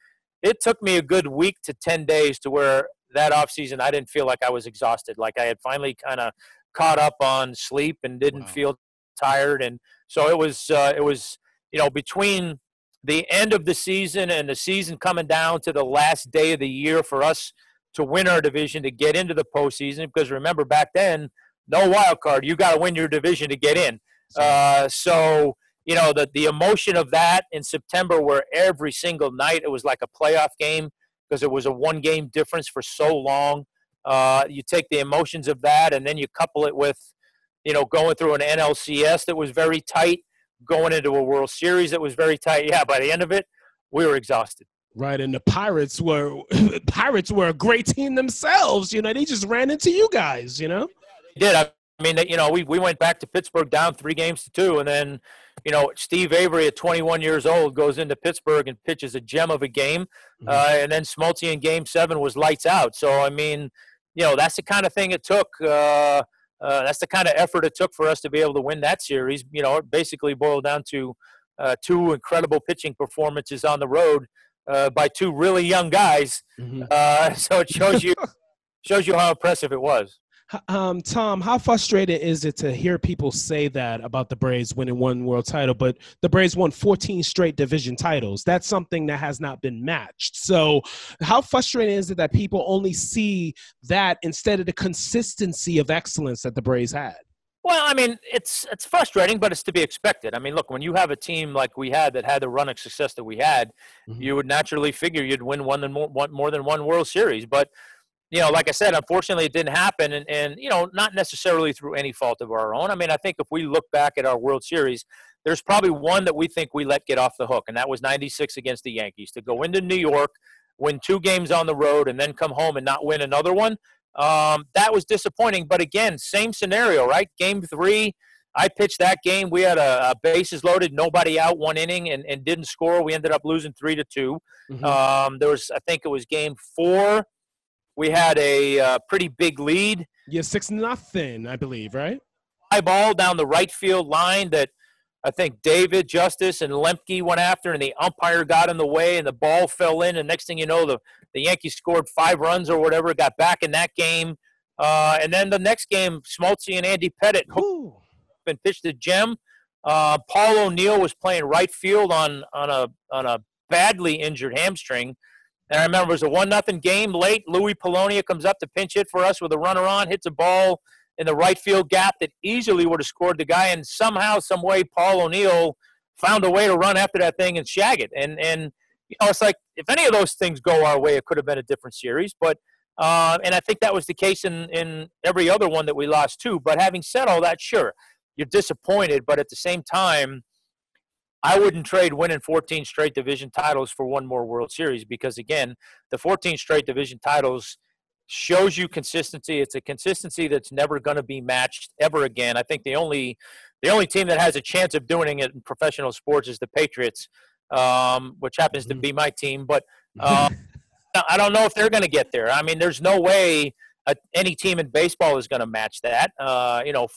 It took me a good week to 10 days to where that off season, I didn't feel like I was exhausted. Like I had finally kind of caught up on sleep and didn't wow. feel tired. And so it was, uh, it was, you know, between the end of the season and the season coming down to the last day of the year for us to win our division to get into the postseason. Because remember, back then, no wild card. You got to win your division to get in. Uh, so you know the the emotion of that in September, where every single night it was like a playoff game because it was a one game difference for so long. Uh, you take the emotions of that and then you couple it with, you know, going through an NLCS that was very tight, going into a World Series that was very tight. Yeah, by the end of it, we were exhausted. Right, and the Pirates were Pirates were a great team themselves. You know, they just ran into you guys. You know, they did I mean, you know, we we went back to Pittsburgh down three games to two, and then you know, Steve Avery at 21 years old goes into Pittsburgh and pitches a gem of a game, mm-hmm. uh, and then Smoltz in Game Seven was lights out. So I mean, you know, that's the kind of thing it took. Uh, uh, that's the kind of effort it took for us to be able to win that series. You know, it basically boiled down to uh, two incredible pitching performances on the road uh, by two really young guys. Mm-hmm. Uh, so it shows you shows you how impressive it was. Um, Tom, how frustrated is it to hear people say that about the Braves winning one world title, but the Braves won 14 straight division titles? That's something that has not been matched. So, how frustrating is it that people only see that instead of the consistency of excellence that the Braves had? Well, I mean, it's it's frustrating, but it's to be expected. I mean, look, when you have a team like we had that had the run of success that we had, mm-hmm. you would naturally figure you'd win one than more, one, more than one World Series. But you know, like I said, unfortunately, it didn't happen, and, and you know, not necessarily through any fault of our own. I mean, I think if we look back at our World Series, there's probably one that we think we let get off the hook, and that was '96 against the Yankees to go into New York, win two games on the road, and then come home and not win another one. Um, that was disappointing. But again, same scenario, right? Game three. I pitched that game. We had a, a bases loaded, nobody out, one inning, and, and didn't score. We ended up losing three to 2 mm-hmm. um, there was, I think it was game four we had a uh, pretty big lead. Yeah, six nothing, I believe, right? High ball down the right field line that I think David, Justice, and Lemke went after, and the umpire got in the way, and the ball fell in. And next thing you know, the, the Yankees scored five runs or whatever, got back in that game. Uh, and then the next game, Smoltz and Andy Pettitte and pitched a gem. Uh, Paul O'Neill was playing right field on on a on a badly injured hamstring. And I remember it was a one nothing game late. Luis Polonia comes up to pinch hit for us with a runner on, hits a ball in the right field gap that easily would have scored the guy. And somehow, some way, Paul O'Neill found a way to run after that thing and shag it. And and you know, it's like if any of those things go our way, it could have been a different series. But uh, and I think that was the case in in every other one that we lost too. But having said all that, sure, you're disappointed, but at the same time, I wouldn't trade winning 14 straight division titles for one more World Series because again, the 14 straight division titles shows you consistency. It's a consistency that's never going to be matched ever again. I think the only the only team that has a chance of doing it in professional sports is the Patriots, um, which happens to mm-hmm. be my team. But uh, I don't know if they're going to get there. I mean, there's no way a, any team in baseball is going to match that. Uh, you know,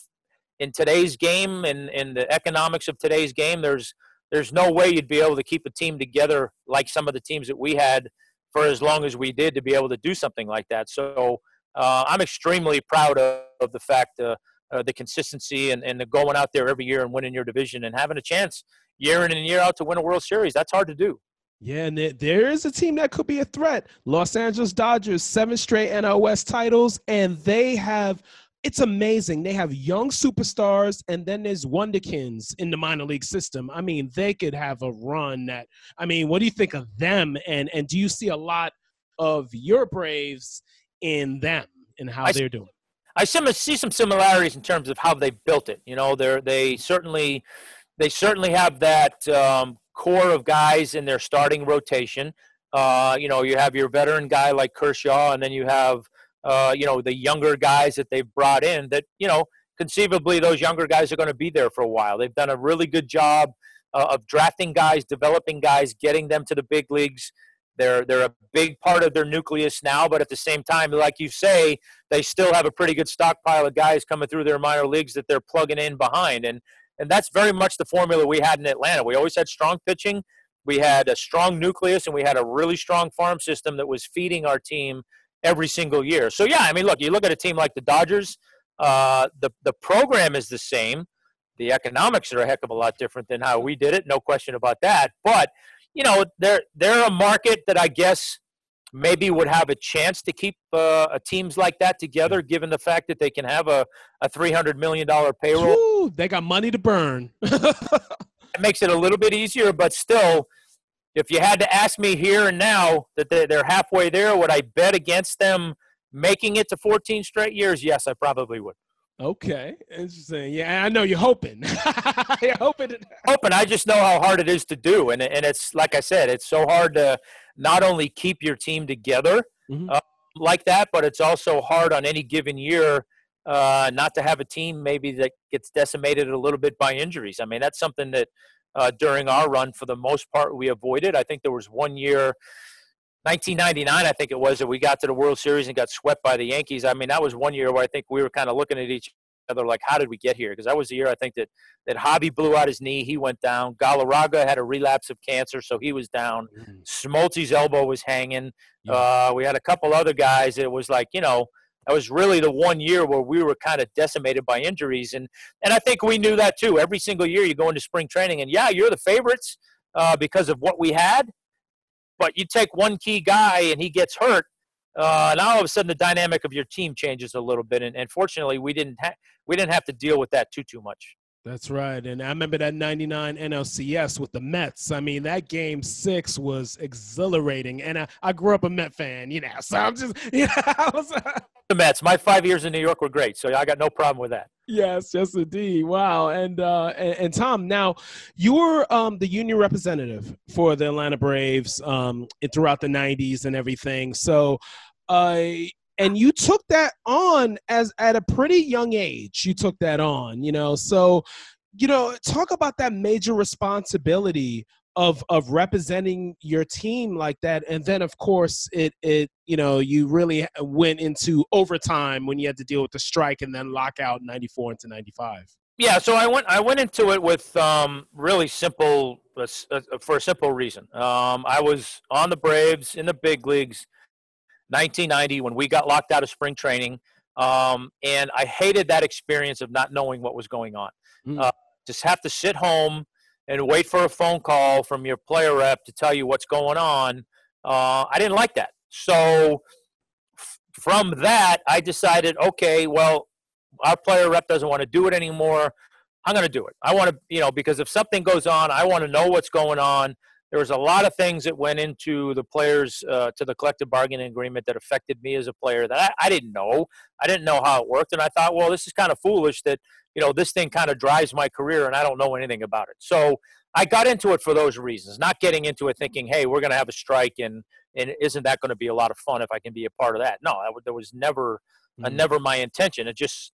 in today's game and in the economics of today's game, there's there's no way you'd be able to keep a team together like some of the teams that we had for as long as we did to be able to do something like that. So uh, I'm extremely proud of, of the fact uh, uh, the consistency and, and the going out there every year and winning your division and having a chance year in and year out to win a World Series. That's hard to do. Yeah, and there is a team that could be a threat. Los Angeles Dodgers, seven straight NL West titles, and they have it's amazing. They have young superstars, and then there's wonderkins in the minor league system. I mean, they could have a run that. I mean, what do you think of them? And and do you see a lot of your Braves in them and how I, they're doing? I see some similarities in terms of how they built it. You know, they're they certainly they certainly have that um, core of guys in their starting rotation. Uh, you know, you have your veteran guy like Kershaw, and then you have uh, you know, the younger guys that they've brought in that, you know, conceivably those younger guys are going to be there for a while. They've done a really good job uh, of drafting guys, developing guys, getting them to the big leagues. They're they're a big part of their nucleus now, but at the same time, like you say, they still have a pretty good stockpile of guys coming through their minor leagues that they're plugging in behind, and and that's very much the formula we had in Atlanta. We always had strong pitching, we had a strong nucleus, and we had a really strong farm system that was feeding our team every single year. So yeah, I mean, look, you look at a team like the Dodgers. Uh, the the program is the same. The economics are a heck of a lot different than how we did it. No question about that. But you know, they're they're a market that I guess maybe would have a chance to keep uh, teams like that together, given the fact that they can have a, a three hundred million dollar payroll. Ooh, they got money to burn. it makes it a little bit easier, but still, if you had to ask me here and now that they're halfway there, would I bet against them making it to 14 straight years? Yes, I probably would. Okay, interesting. Yeah, I know you're hoping. you're hoping. hoping. I just know how hard it is to do, and and it's like I said, it's so hard to not only keep your team together mm-hmm. uh, like that, but it's also hard on any given year uh, not to have a team maybe that gets decimated a little bit by injuries. I mean, that's something that uh, during our run. For the most part, we avoided. I think there was one year, 1999, I think it was, that we got to the World Series and got swept by the Yankees. I mean, that was one year where I think we were kind of looking at each other like, how did we get here? Because that was the year I think that that Javy blew out his knee, he went down. Galarraga had a relapse of cancer, so he was down. Mm. Smolty's elbow was hanging. Yeah. Uh, we had a couple other guys. It was like, you know, that was really the one year where we were kind of decimated by injuries, and and I think we knew that too. Every single year you go into spring training, and yeah, you're the favorites uh, because of what we had, but you take one key guy and he gets hurt, uh, now all of a sudden the dynamic of your team changes a little bit, and, and fortunately we didn't ha- we didn't have to deal with that too too much. That's right. And I remember that 99 NLCS with the Mets. I mean, that game six was exhilarating. And I, I grew up a Met fan, you know, so I'm just, you know, I was, the Mets. My five years in New York were great, so I got no problem with that. Yes, yes, indeed. Wow. And uh, and, and Tom, now you were um, the union representative for the Atlanta Braves um, throughout the '90s and everything. So, uh, and you took that on as at a pretty young age. You took that on, you know. So, you know, talk about that major responsibility of of representing your team like that and then of course it it you know you really went into overtime when you had to deal with the strike and then lockout 94 into 95 Yeah, so I went I went into it with um, really simple uh, uh, for a simple reason. Um, I was on the Braves in the big leagues, 1990 when we got locked out of spring training, um, and I hated that experience of not knowing what was going on. Mm. Uh, just have to sit home and wait for a phone call from your player rep to tell you what's going on. Uh, I didn't like that. So f- from that, I decided, okay, well, our player rep doesn't want to do it anymore. I'm going to do it. I want to, you know, because if something goes on, I want to know what's going on. There was a lot of things that went into the players uh, to the collective bargaining agreement that affected me as a player that I, I didn't know. I didn't know how it worked, and I thought, well, this is kind of foolish that you know this thing kind of drives my career, and I don't know anything about it. So I got into it for those reasons, not getting into it thinking, hey, we're going to have a strike, and and isn't that going to be a lot of fun if I can be a part of that? No, that was never, mm-hmm. uh, never my intention. It just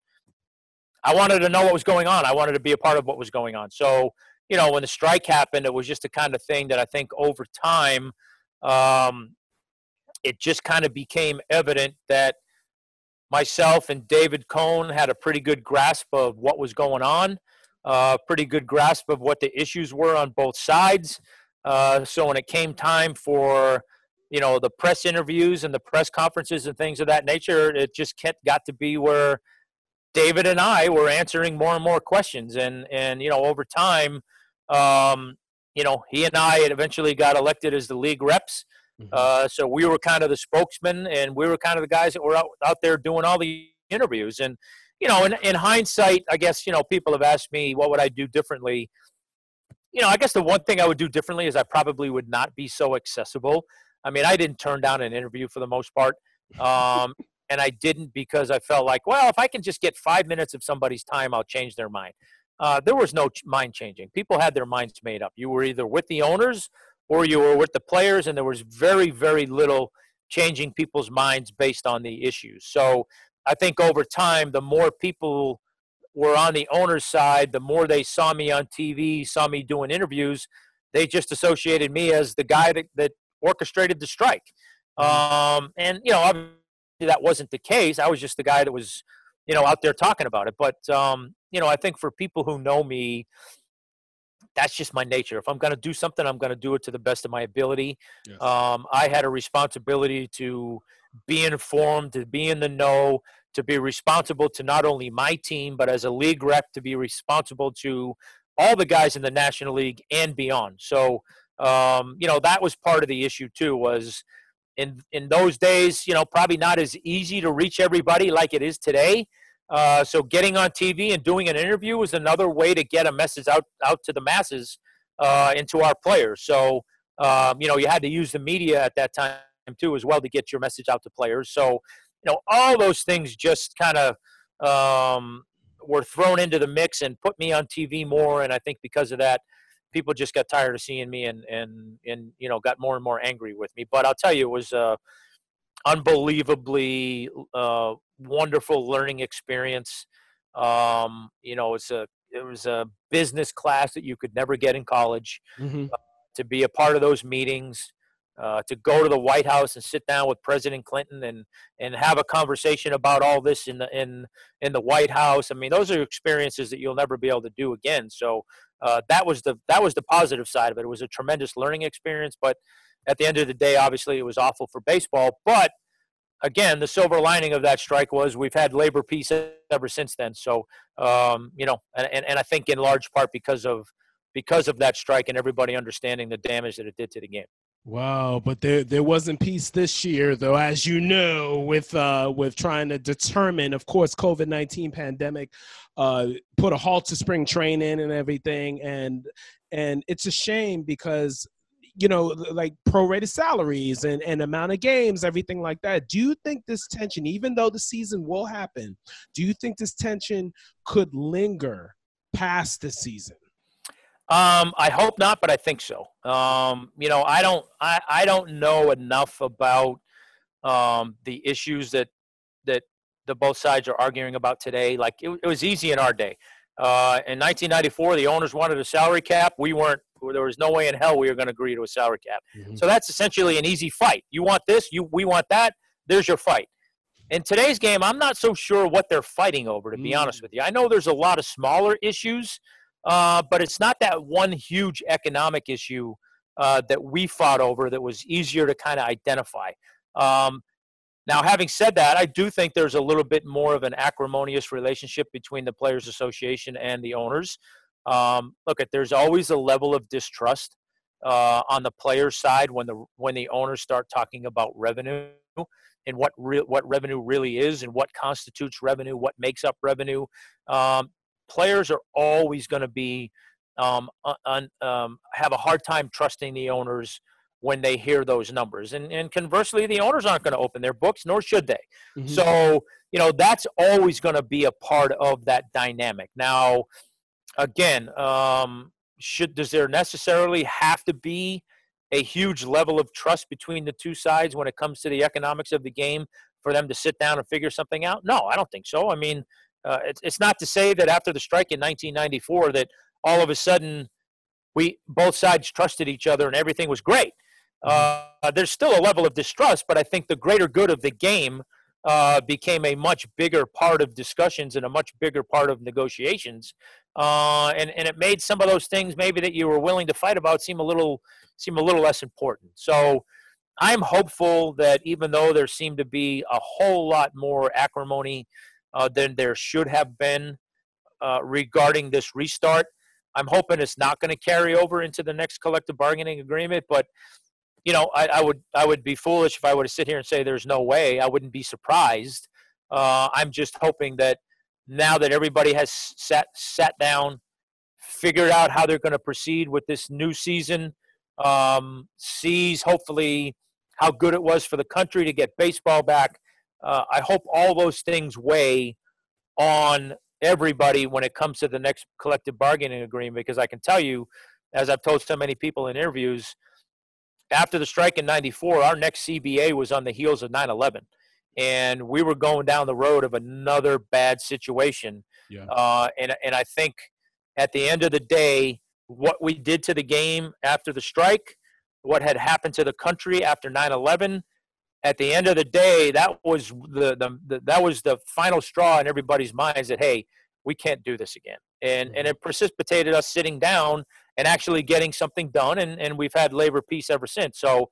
I wanted to know what was going on. I wanted to be a part of what was going on. So, you know, when the strike happened, it was just the kind of thing that I think over time, um, it just kind of became evident that myself and David Cone had a pretty good grasp of what was going on, a uh, pretty good grasp of what the issues were on both sides. Uh, so when it came time for you know the press interviews and the press conferences and things of that nature, it just kept got to be where David and I were answering more and more questions, and and you know over time, um, you know he and I eventually got elected as the league reps. Mm-hmm. Uh, so we were kind of the spokesman, and we were kind of the guys that were out, out there doing all the interviews. And you know, in, in hindsight, I guess you know people have asked me what would I do differently. You know, I guess the one thing I would do differently is I probably would not be so accessible. I mean, I didn't turn down an interview for the most part. Um, and I didn't because I felt like, well, if I can just get five minutes of somebody's time, I'll change their mind. Uh, there was no mind changing. People had their minds made up. You were either with the owners or you were with the players, and there was very, very little changing people's minds based on the issues. So I think over time, the more people were on the owner's side, the more they saw me on TV, saw me doing interviews, they just associated me as the guy that, that orchestrated the strike. Um, and, you know, that wasn't the case. I was just the guy that was, you know, out there talking about it. But um, you know, I think for people who know me, that's just my nature. If I'm going to do something, I'm going to do it to the best of my ability. Yes. Um, I had a responsibility to be informed, to be in the know, to be responsible to not only my team, but as a league rep, to be responsible to all the guys in the National League and beyond. So, um, you know, that was part of the issue too. Was in in those days, you know, probably not as easy to reach everybody like it is today. Uh, so getting on TV and doing an interview was another way to get a message out out to the masses uh, our players. So um, you know, you had to use the media at that time too as well to get your message out to players. So you know, all those things just kind of um, were thrown into the mix and put me on TV more. And I think because of that, people just got tired of seeing me and and and you know got more and more angry with me. But I'll tell you, it was a unbelievably uh, wonderful learning experience. Um, you know, it's a it was a business class that you could never get in college. Mm-hmm. Uh, to be a part of those meetings, uh, to go to the White House and sit down with President Clinton and and have a conversation about all this in the in in the White House. I mean, those are experiences that you'll never be able to do again. So uh, that was the that was the positive side of it. It was a tremendous learning experience, but at the end of the day, obviously, it was awful for baseball. But again, the silver lining of that strike was we've had labor peace ever since then. So um, you know, and, and and I think in large part because of because of that strike and everybody understanding the damage that it did to the game. Wow, but there there wasn't peace this year though, as you know, with uh with trying to determine, of course, COVID nineteen pandemic uh put a halt to spring training and everything, and and it's a shame because you know like prorated salaries and and amount of games, everything like that. Do you think this tension, even though the season will happen, do you think this tension could linger past the season? Um, I hope not, but I think so. Um, you know, I don't, I, I don't know enough about um, the issues that that the both sides are arguing about today. Like it, it was easy in our day. Uh, in 1994, the owners wanted a salary cap. We weren't. There was no way in hell we were going to agree to a salary cap. Mm-hmm. So that's essentially an easy fight. You want this, you we want that. There's your fight. In today's game, I'm not so sure what they're fighting over, to be mm. honest with you. I know there's a lot of smaller issues, uh, but it's not that one huge economic issue uh, that we fought over that was easier to kind of identify. Um, now, having said that, I do think there's a little bit more of an acrimonious relationship between the Players Association and the owners. Um, look, at there's always a level of distrust uh, on the players' side when the when the owners start talking about revenue and what real what revenue really is and what constitutes revenue, what makes up revenue. Um, players are always going to be um, un, um, have a hard time trusting the owners when they hear those numbers. And, and conversely, the owners aren't going to open their books, nor should they. Mm-hmm. So, you know, that's always going to be a part of that dynamic. Now, again, um, should does there necessarily have to be a huge level of trust between the two sides when it comes to the economics of the game for them to sit down and figure something out? No, I don't think so. I mean, uh, it's, it's not to say that after the strike in 1994 that all of a sudden we both sides trusted each other and everything was great. Mm-hmm. Uh, there's still a level of distrust, but I think the greater good of the game uh, became a much bigger part of discussions and a much bigger part of negotiations. Uh, and, and it made some of those things maybe that you were willing to fight about seem a little seem a little less important. So I'm hopeful that even though there seemed to be a whole lot more acrimony uh, than there should have been uh, regarding this restart, I'm hoping it's not going to carry over into the next collective bargaining agreement. But you know, I, I, would I would be foolish if I were to sit here and say there's no way. I wouldn't be surprised. Uh, I'm just hoping that now that everybody has sat sat down, figured out how they're going to proceed with this new season, um, sees hopefully how good it was for the country to get baseball back. Uh, I hope all those things weigh on everybody when it comes to the next collective bargaining agreement. Because I can tell you, as I've told so many people in interviews after the strike in 94, our next CBA was on the heels of 9 11. And we were going down the road of another bad situation. Yeah. Uh, and, and I think at the end of the day, what we did to the game after the strike, what had happened to the country after 9 11, at the end of the day, that was the, the, the, that was the final straw in everybody's minds that hey, we can't do this again, and and mm-hmm. it precipitated us sitting down and actually getting something done. And, and we've had labor peace ever since. So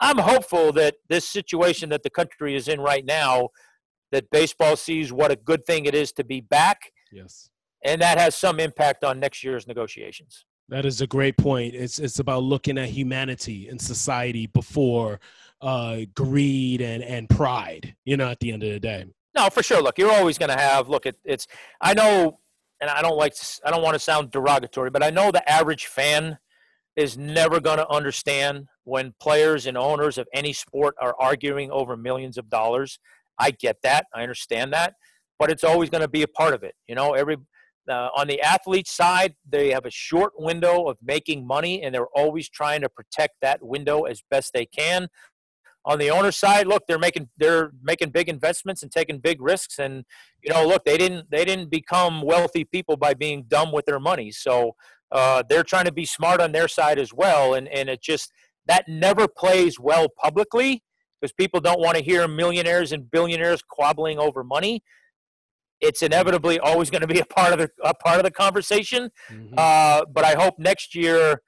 I'm hopeful that this situation that the country is in right now, that baseball sees what a good thing it is to be back. Yes. And that has some impact on next year's negotiations. That is a great point. It's it's about looking at humanity and society before uh, greed and and pride. You know, at the end of the day. No, for sure. Look, you're always going to have. Look, it, it's. I know and I don't like to, I don't want to sound derogatory, but I know the average fan is never going to understand when players and owners of any sport are arguing over millions of dollars. I get that. I understand that, but it's always going to be a part of it. You know, every uh, on the athlete side, they have a short window of making money, and they're always trying to protect that window as best they can on the owner side, look, they're making they're making big investments and taking big risks, and you know, look, they didn't they didn't become wealthy people by being dumb with their money. So uh, they're trying to be smart on their side as well, and and it just that never plays well publicly because people don't want to hear millionaires and billionaires quabbling over money. It's inevitably always going to be a part of the a part of the conversation. Mm-hmm. Uh, but I hope next year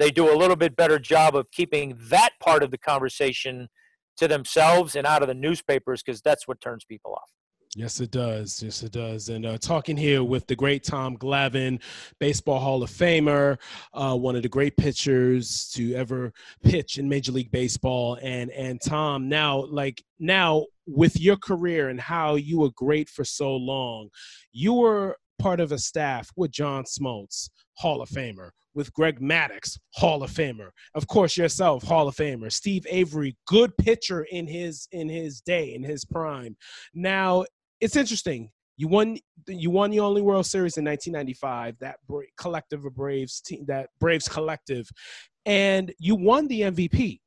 they do a little bit better job of keeping that part of the conversation to themselves and out of the newspapers because that's what turns people off. Yes, it does. Yes, it does. And uh, talking here with the great Tom Glavine, Baseball Hall of Famer, uh, one of the great pitchers to ever pitch in Major League Baseball. And and Tom, now like now with your career and how you were great for so long, you were part of a staff with John Smoltz, Hall of Famer, with Greg Maddux, Hall of Famer. Of course, yourself, Hall of Famer. Steve Avery, good pitcher in his in his day, in his prime. Now, it's interesting. You won you won the only World Series in 1995, that collective of Braves team, that Braves collective, and you won the MVP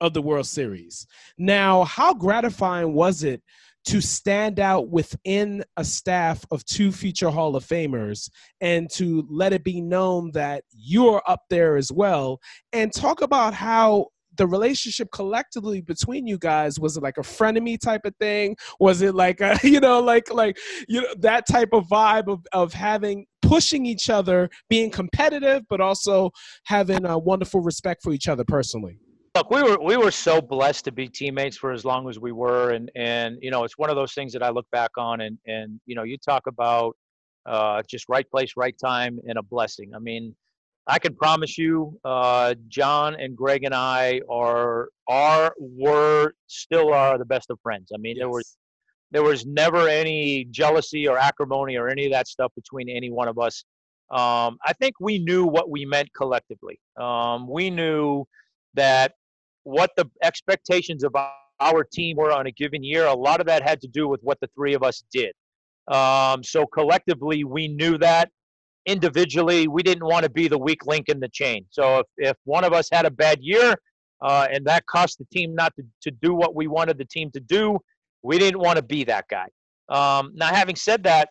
of the World Series. Now, how gratifying was it to stand out within a staff of two future Hall of Famers and to let it be known that you're up there as well and talk about how the relationship collectively between you guys was it like a frenemy type of thing? Was it like a, you know, like like you know that type of vibe of of having pushing each other, being competitive, but also having a wonderful respect for each other personally? Look, we were we were so blessed to be teammates for as long as we were, and and you know it's one of those things that I look back on, and and you know you talk about uh, just right place, right time, and a blessing. I mean, I can promise you, uh, John and Greg and I are are were still are the best of friends. I mean, yes. there was there was never any jealousy or acrimony or any of that stuff between any one of us. Um, I think we knew what we meant collectively. Um, we knew that what the expectations of our team were on a given year. A lot of that had to do with what the three of us did. Um, so collectively, we knew that. Individually, we didn't want to be the weak link in the chain. So if, if one of us had a bad year uh, and that cost the team not to, to do what we wanted the team to do, we didn't want to be that guy. Um, now, having said that,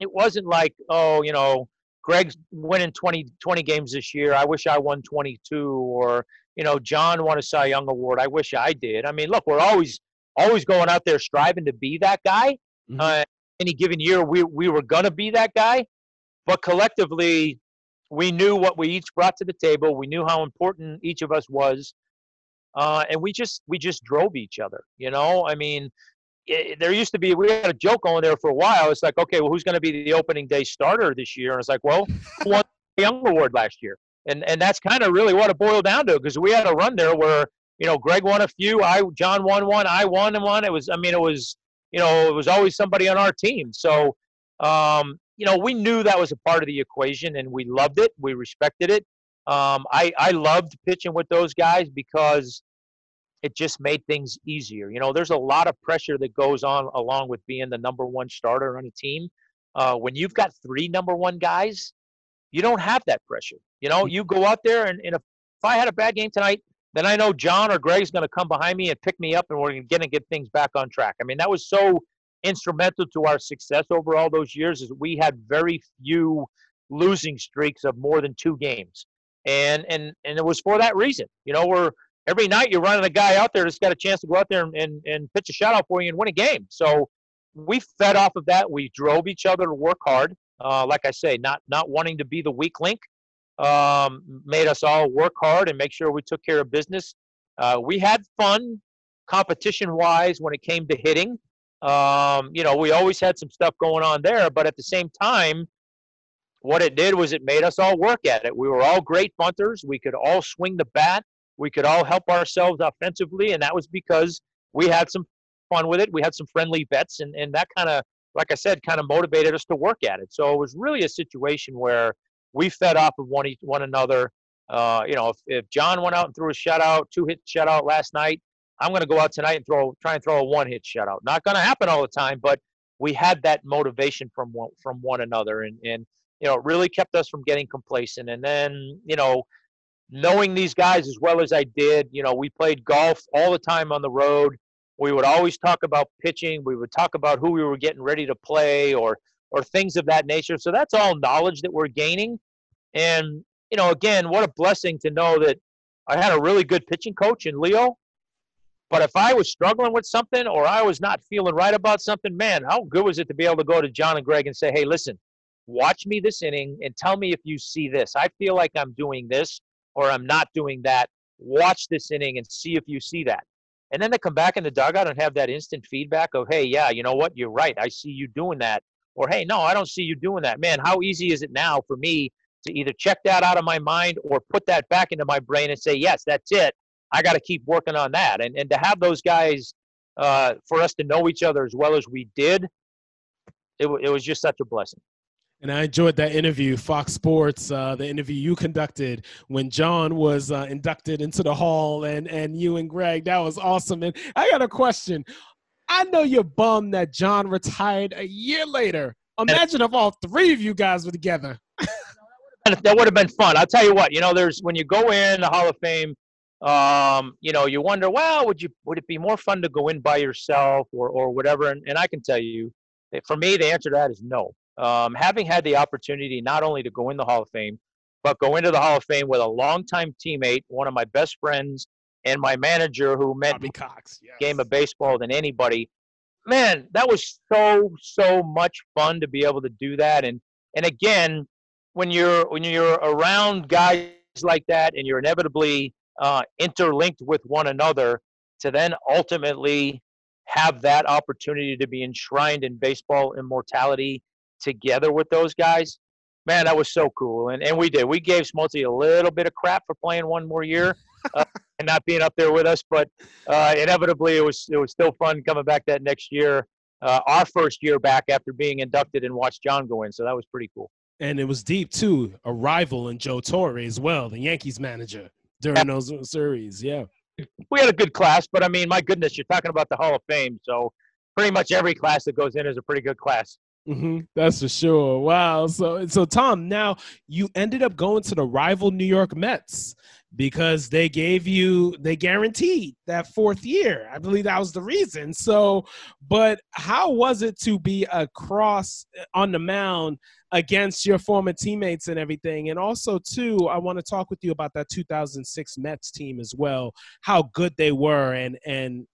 it wasn't like, oh, you know, Greg's winning 20, 20 games this year. I wish I won 22. Or, you know, John won a Cy Young Award. I wish I did. I mean, look, we're always always going out there striving to be that guy. Mm-hmm. Uh, any given year we, we were going to be that guy. But collectively, we knew what we each brought to the table. We knew how important each of us was. Uh, and we just we just drove each other. You know, I mean, it, there used to be we had a joke going there for a while. It's like, okay, well, who's going to be the opening day starter this year? And it's like, well, who won the Young Award last year? And and that's kind of really what it boiled down to because we had a run there where you know Greg won a few, I John won one, I won and one. It was I mean it was you know, it was always somebody on our team. So, um, you know, we knew that was a part of the equation and we loved it. We respected it. Um, I, I loved pitching with those guys because it just made things easier. You know, there's a lot of pressure that goes on along with being the number one starter on a team. Uh, when you've got three number one guys, you don't have that pressure. You know, mm-hmm. you go out there and, and if, if I had a bad game tonight, then I know John or Greg's going to come behind me and pick me up, and we're going to get things back on track. I mean, that was so instrumental to our success over all those years. Is we had very few losing streaks of more than two games, and and and it was for that reason. You know, we're every night you're running a guy out there that's got a chance to go out there and, and, and pitch a shutout for you and win a game. So we fed off of that. We drove each other to work hard. Uh, like I say, not not wanting to be the weak link, um, made us all work hard and make sure we took care of business. Uh, we had fun competition wise when it came to hitting. Um, you know, we always had some stuff going on there, but at the same time, what it did was it made us all work at it. We were all great bunters. We could all swing the bat. We could all help ourselves offensively, and that was because we had some fun with it. We had some friendly bets, and, and that kind of, like I said, kind of motivated us to work at it. So it was really a situation where we fed off of one one another. Uh, you know, if, if John went out and threw a shutout, two hit shutout last night, I'm going to go out tonight and throw try and throw a one hit shutout. Not going to happen all the time, but we had that motivation from one, from one another, and and you know, it really kept us from getting complacent. And then you know, knowing these guys as well as I did, you know, we played golf all the time on the road. We would always talk about pitching. We would talk about who we were getting ready to play, or or things of that nature. So that's all knowledge that we're gaining. And, you know, again, what a blessing to know that I had a really good pitching coach in Leo. But if I was struggling with something or I was not feeling right about something, man, how good was it to be able to go to John and Greg and say, hey, listen, watch me this inning and tell me if you see this. I feel like I'm doing this or I'm not doing that. Watch this inning and see if you see that. And then to come back in the dugout and have that instant feedback of, hey, yeah, you know what? You're right. I see you doing that or hey, no, I don't see you doing that. Man, how easy is it now for me to either check that out of my mind or put that back into my brain and say, yes, that's it. I got to keep working on that. And and to have those guys, uh, for us to know each other as well as we did, it, it was just such a blessing. And I enjoyed that interview, Fox Sports, uh, the interview you conducted when John was uh, inducted into the hall, and and you and Greg. That was awesome. And I got a question. I know you're bummed that John retired a year later. Imagine if all three of you guys were together. that would have been fun. I'll tell you what. You know, there's when you go in the Hall of Fame, um, you know, you wonder, well, would you would it be more fun to go in by yourself or or whatever? And, and I can tell you, for me, the answer to that is no. Um, having had the opportunity not only to go in the Hall of Fame, but go into the Hall of Fame with a longtime teammate, one of my best friends, and my manager, who meant Bobby Cox. Yes. game of baseball than anybody. Man, that was so so much fun to be able to do that. And and again, when you're when you're around guys like that, and you're inevitably uh, interlinked with one another, to then ultimately have that opportunity to be enshrined in baseball immortality together with those guys, man, that was so cool. And and we did. We gave Smoltzy a little bit of crap for playing one more year. Uh, and not being up there with us, but uh, inevitably it was it was still fun coming back that next year, uh, our first year back after being inducted and watched John go in. So that was pretty cool. And it was deep too. A rival in Joe Torre as well, the Yankees manager during those series. Yeah, we had a good class, but I mean, my goodness, you're talking about the Hall of Fame, so pretty much every class that goes in is a pretty good class. Mm-hmm. That's for sure. Wow. So, so Tom, now you ended up going to the rival New York Mets because they gave you, they guaranteed that fourth year. I believe that was the reason. So, but how was it to be across uh, on the mound against your former teammates and everything? And also, too, I want to talk with you about that 2006 Mets team as well, how good they were and and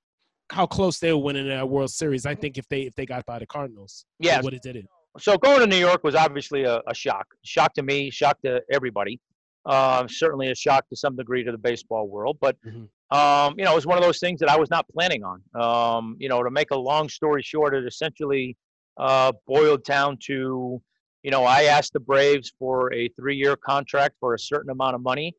how close they were winning that World Series. I think if they if they got by the Cardinals, yeah, what it did it. So going to New York was obviously a, a shock, shock to me, shock to everybody. Uh, certainly a shock to some degree to the baseball world, but mm-hmm. um, you know it was one of those things that I was not planning on. Um, you know, to make a long story short, it essentially uh, boiled down to, you know, I asked the Braves for a three-year contract for a certain amount of money.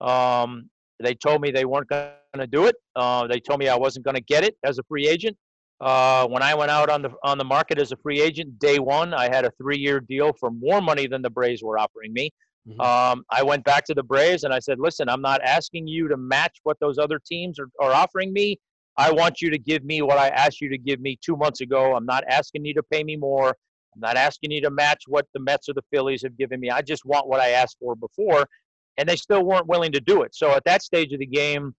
Um, they told me they weren't going to do it. Uh, they told me I wasn't going to get it as a free agent. Uh, when I went out on the on the market as a free agent, day one, I had a three-year deal for more money than the Braves were offering me. Mm-hmm. Um, I went back to the Braves and I said, "Listen, I'm not asking you to match what those other teams are, are offering me. I want you to give me what I asked you to give me two months ago. I'm not asking you to pay me more. I'm not asking you to match what the Mets or the Phillies have given me. I just want what I asked for before." and they still weren't willing to do it. So at that stage of the game,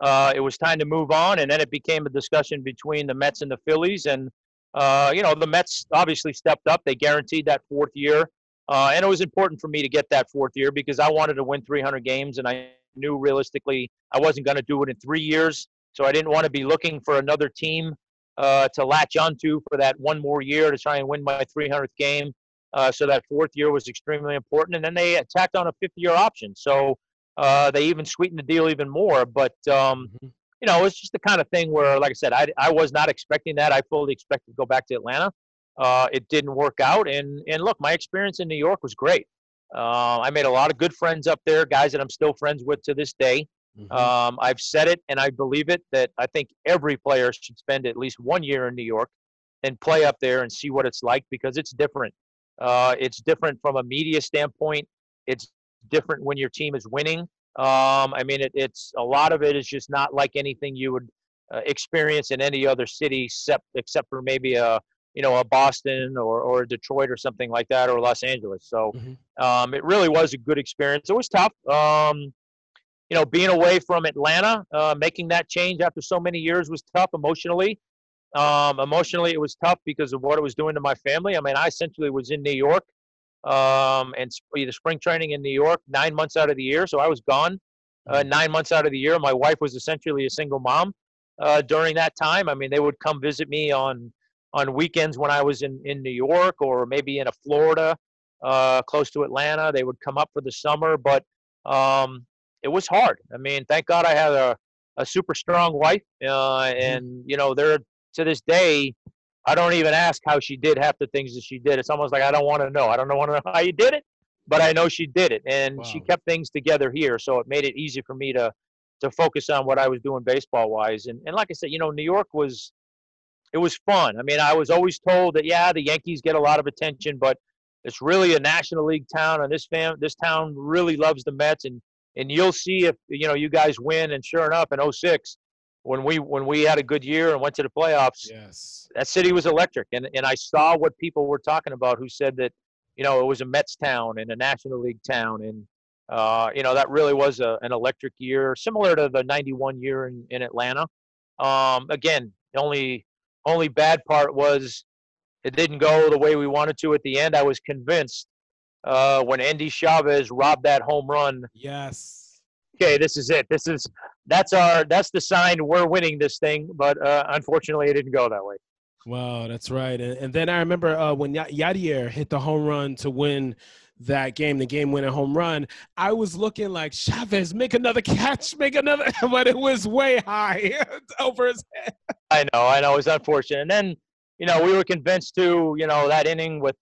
uh, it was time to move on, and then it became a discussion between the Mets and the Phillies. And uh, you know, the Mets obviously stepped up; they guaranteed that fourth year, uh, and it was important for me to get that fourth year because I wanted to win 300 games, and I knew realistically I wasn't going to do it in three years. So I didn't want to be looking for another team uh, to latch onto for that one more year to try and win my 300th game. Uh, so that fourth year was extremely important. And then they tacked on a fifth year option. So uh, they even sweetened the deal even more. But, um, mm-hmm. you know, it's just the kind of thing where, like I said, I, I was not expecting that. I fully expected to go back to Atlanta. Uh, it didn't work out. And, and look, my experience in New York was great. Uh, I made a lot of good friends up there, guys that I'm still friends with to this day. Mm-hmm. Um, I've said it and I believe it that I think every player should spend at least one year in New York and play up there and see what it's like because it's different. Uh, it's different from a media standpoint. It's different when your team is winning. Um, I mean, it, it's a lot of it is just not like anything you would uh, experience in any other city, except except for maybe a you know a Boston or or Detroit or something like that, or Los Angeles. So mm-hmm. um, it really was a good experience. It was tough. Um, you know, being away from Atlanta, uh, making that change after so many years was tough emotionally. Um, emotionally, it was tough because of what it was doing to my family. I mean, I essentially was in New York um, and the spring training in New York nine months out of the year, so I was gone uh, mm-hmm. nine months out of the year. My wife was essentially a single mom uh, during that time. I mean, they would come visit me on on weekends when I was in in New York or maybe in a Florida, uh, close to Atlanta. They would come up for the summer, but um, it was hard. I mean, thank God I had a a super strong wife, uh, mm-hmm. and you know they're to this day, I don't even ask how she did half the things that she did. It's almost like I don't want to know. I don't want to know how you did it, but I know she did it, and wow. she kept things together here, so it made it easy for me to to focus on what I was doing baseball wise. And and like I said, you know, New York was it was fun. I mean, I was always told that yeah, the Yankees get a lot of attention, but it's really a National League town, and this fam this town really loves the Mets, and and you'll see if you know you guys win. And sure enough, in 06, when we when we had a good year and went to the playoffs, yes, that city was electric. And and I saw what people were talking about who said that, you know, it was a Mets town and a National League town, and uh, you know that really was a, an electric year, similar to the '91 year in, in Atlanta. Um, again, the only only bad part was it didn't go the way we wanted to at the end. I was convinced uh, when Endy Chavez robbed that home run. Yes okay, this is it. This is that's our that's the sign we're winning this thing. But uh, unfortunately, it didn't go that way. Wow, that's right. And, and then I remember uh, when y- Yadier hit the home run to win that game, the game winning home run, I was looking like Chavez, make another catch, make another, but it was way high over his head. I know, I know, it was unfortunate. And then, you know, we were convinced to, you know, that inning with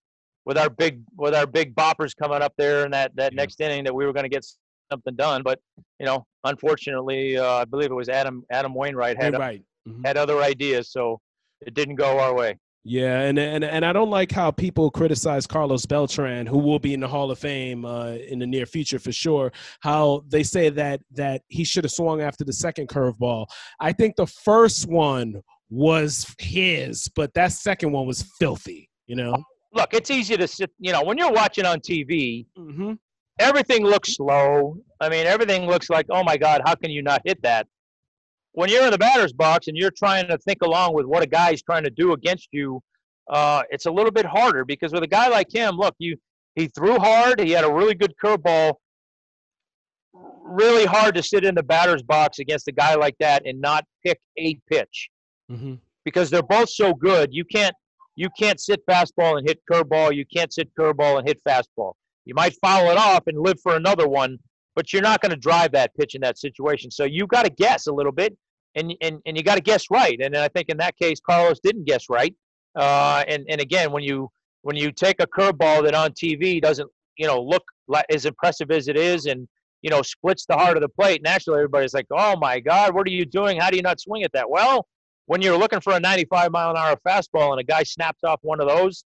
with our big with our big boppers coming up there in that that yeah. next inning that we were going to get something done. But you know, unfortunately, uh, I believe it was Adam Adam Wainwright had right. mm-hmm. had other ideas, so it didn't go our way. Yeah, and and and I don't like how people criticize Carlos Beltran, who will be in the Hall of Fame uh, in the near future for sure. How they say that that he should have swung after the second curveball. I think the first one was his, but that second one was filthy. You know. Look, it's easy to sit. You know, when you're watching on TV, mm-hmm. Everything looks slow. I mean, everything looks like, oh my God, how can you not hit that? when you're in the batter's box and you're trying to think along with what a guy's trying to do against you, uh, it's a little bit harder because with a guy like him, look, you he threw hard. He had a really good curveball. Really hard to sit in the batter's box against a guy like that and not pick a pitch mm-hmm. because they're both so good. You can't you can't sit fastball and hit curveball. You can't sit curveball and hit fastball. You might foul it off and live for another one, but you're not going to drive that pitch in that situation. So you've got to guess a little bit, and and and you got to guess right. And I think in that case, Carlos didn't guess right. Uh, and and again, when you when you take a curveball that on TV doesn't you know look like, as impressive as it is, and you know splits the heart of the plate, naturally everybody's like, "Oh my God, what are you doing? How do you not swing at that?" Well, when you're looking for a 95 mile an hour fastball and a guy snaps off one of those,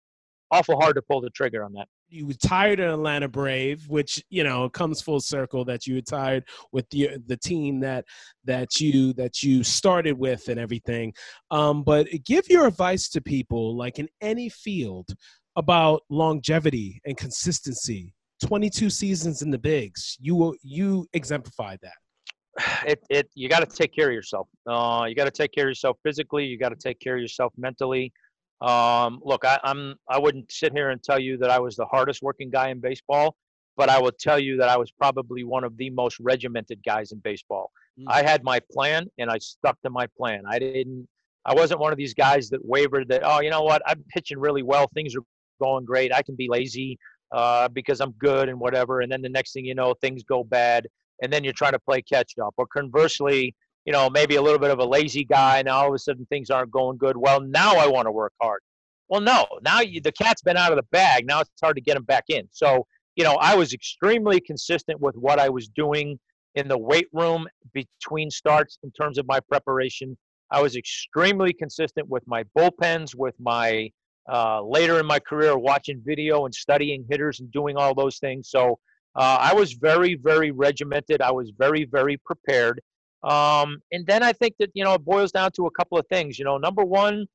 awful hard to pull the trigger on that you retired an Atlanta Brave, which you know comes full circle that you retired with the the team that that you that you started with and everything. Um, but give your advice to people, like in any field, about longevity and consistency. Twenty two seasons in the bigs, you you exemplify that. It, it you got to take care of yourself. Uh, you got to take care of yourself physically. You got to take care of yourself mentally. Um, look, I, I'm I wouldn't sit here and tell you that I was the hardest working guy in baseball, but I will tell you that I was probably one of the most regimented guys in baseball. Mm. I had my plan and I stuck to my plan. I didn't. I wasn't one of these guys that wavered. That oh, you know what? I'm pitching really well. Things are going great. I can be lazy uh, because I'm good and whatever. And then the next thing you know, things go bad, and then you're trying to play catch up. Or conversely, you know, maybe a little bit of a lazy guy. Now all of a sudden things aren't going good. Well, now I want to work hard. Well, no, now you, the cat's been out of the bag. Now it's hard to get him back in. So, you know, I was extremely consistent with what I was doing in the weight room between starts in terms of my preparation. I was extremely consistent with my bullpens, with my uh, later in my career watching video and studying hitters and doing all those things. So uh, I was very, very regimented. I was very, very prepared. Um, and then I think that, you know, it boils down to a couple of things. You know, number one,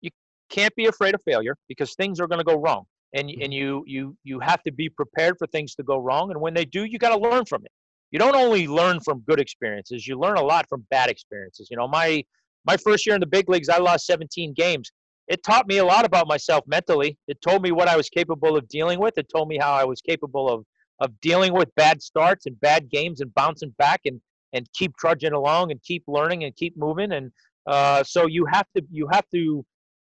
you can't be afraid of failure because things are going to go wrong. And, and you, you, you have to be prepared for things to go wrong. And when they do, you got to learn from it. You don't only learn from good experiences, you learn a lot from bad experiences. You know, my, my first year in the big leagues, I lost 17 games. It taught me a lot about myself mentally. It told me what I was capable of dealing with. It told me how I was capable of, of dealing with bad starts and bad games and bouncing back and and keep trudging along and keep learning and keep moving. And uh, so you have to you have to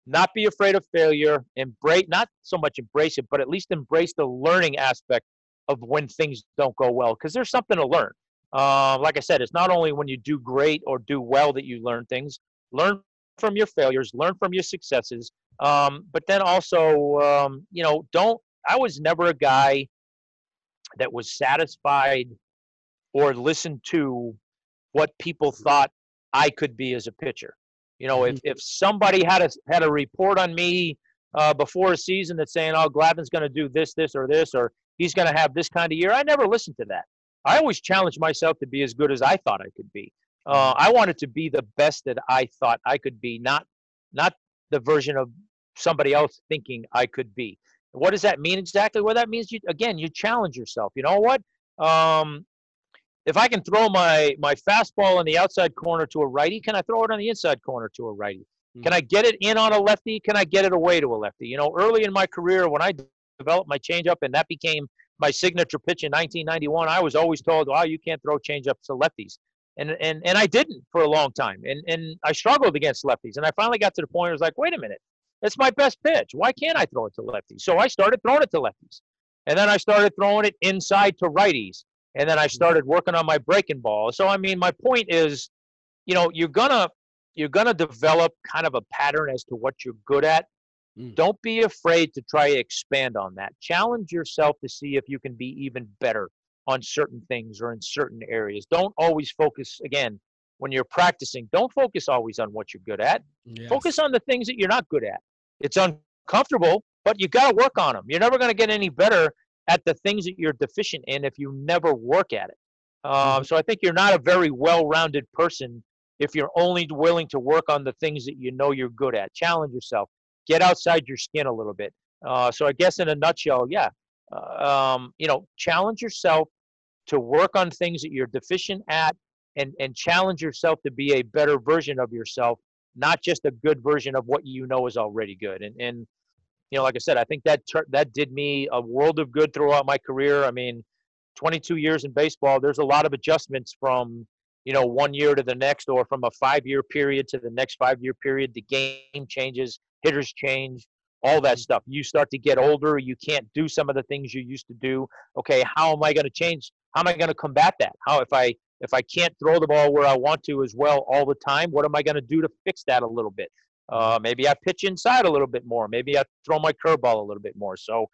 not be afraid of failure, embrace not so much embrace it, but at least embrace the learning aspect of when things don't go well, because there's something to learn. Uh, like I said, it's not only when you do great or do well that you learn things. Learn from your failures, learn from your successes, um, but then also, um, you know, don't. I was never a guy that was satisfied or listen to what people thought I could be as a pitcher. You know, if, mm-hmm. if somebody had a had a report on me uh, before a season that's saying, "Oh, Glavine's going to do this, this, or this, or he's going to have this kind of year," I never listened to that. I always challenged myself to be as good as I thought I could be. Uh, mm-hmm. I wanted to be the best that I thought I could be, not not the version of somebody else thinking I could be. What does that mean exactly? Well, that means you again you challenge yourself. You know what? Um, if I can throw my my fastball in the outside corner to a righty, can I throw it on the inside corner to a righty? Mm-hmm. Can I get it in on a lefty? Can I get it away to a lefty? You know, early in my career when I developed my changeup and that became my signature pitch in 1991, I was always told, "Oh, you can't throw changeups to lefties," and and and I didn't for a long time, and and I struggled against lefties, and I finally got to the point where I was like, "Wait a minute, it's my best pitch. Why can't I throw it to lefties?" So I started throwing it to lefties, and then I started throwing it inside to righties, and then I started working on my breaking ball. So I mean, my point is, you know, you're gonna you're gonna develop kind of a pattern as to what you're good at. Mm. Don't be afraid to try to expand on that. Challenge yourself to see if you can be even better on certain things or in certain areas. Don't always focus again when you're practicing. Don't focus always on what you're good at. Yes. Focus on the things that you're not good at. It's uncomfortable, but you got to work on them. You're never going to get any better at the things that you're deficient in if you never work at it. Um, so I think you're not a very well-rounded person if you're only willing to work on the things that you know you're good at. Challenge yourself. Get outside your skin a little bit. Uh, so I guess in a nutshell, yeah, uh, um, you know, challenge yourself to work on things that you're deficient at, and and challenge yourself to be a better version of yourself, not just a good version of what you know is already good. And and you know, like I said, I think that ter- that did me a world of good throughout my career. I mean, 22 years in baseball, there's a lot of adjustments from you know one year to the next, or from a five-year period to the next five-year period. The game changes, hitters change, all that mm-hmm. stuff. You start to get older, you can't do some of the things you used to do. Okay, how am I going to change? How am I going to combat that? How if I if I can't throw the ball where I want to as well all the time, what am I going to do to fix that a little bit? Uh, maybe I pitch inside a little bit more. Maybe I throw my curveball a little bit more. So,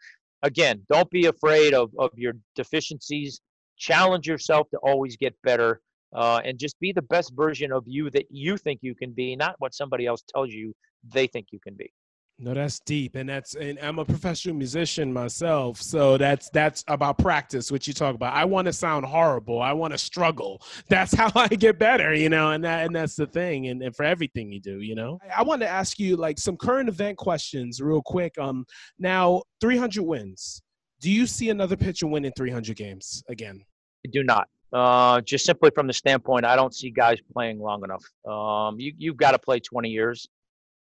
again, don't be afraid of, of your deficiencies. Challenge yourself to always get better uh, and just be the best version of you that you think you can be, not what somebody else tells you they think you can be. No, that's deep, and that's and I'm a professional musician myself, so that's that's about practice. What you talk about, I want to sound horrible. I want to struggle. That's how I get better, you know, and that and that's the thing, and, and for everything you do, you know. I, I want to ask you like some current event questions, real quick. Um, now 300 wins. Do you see another pitcher winning 300 games again? I do not. Uh, just simply from the standpoint, I don't see guys playing long enough. Um, you you've got to play 20 years.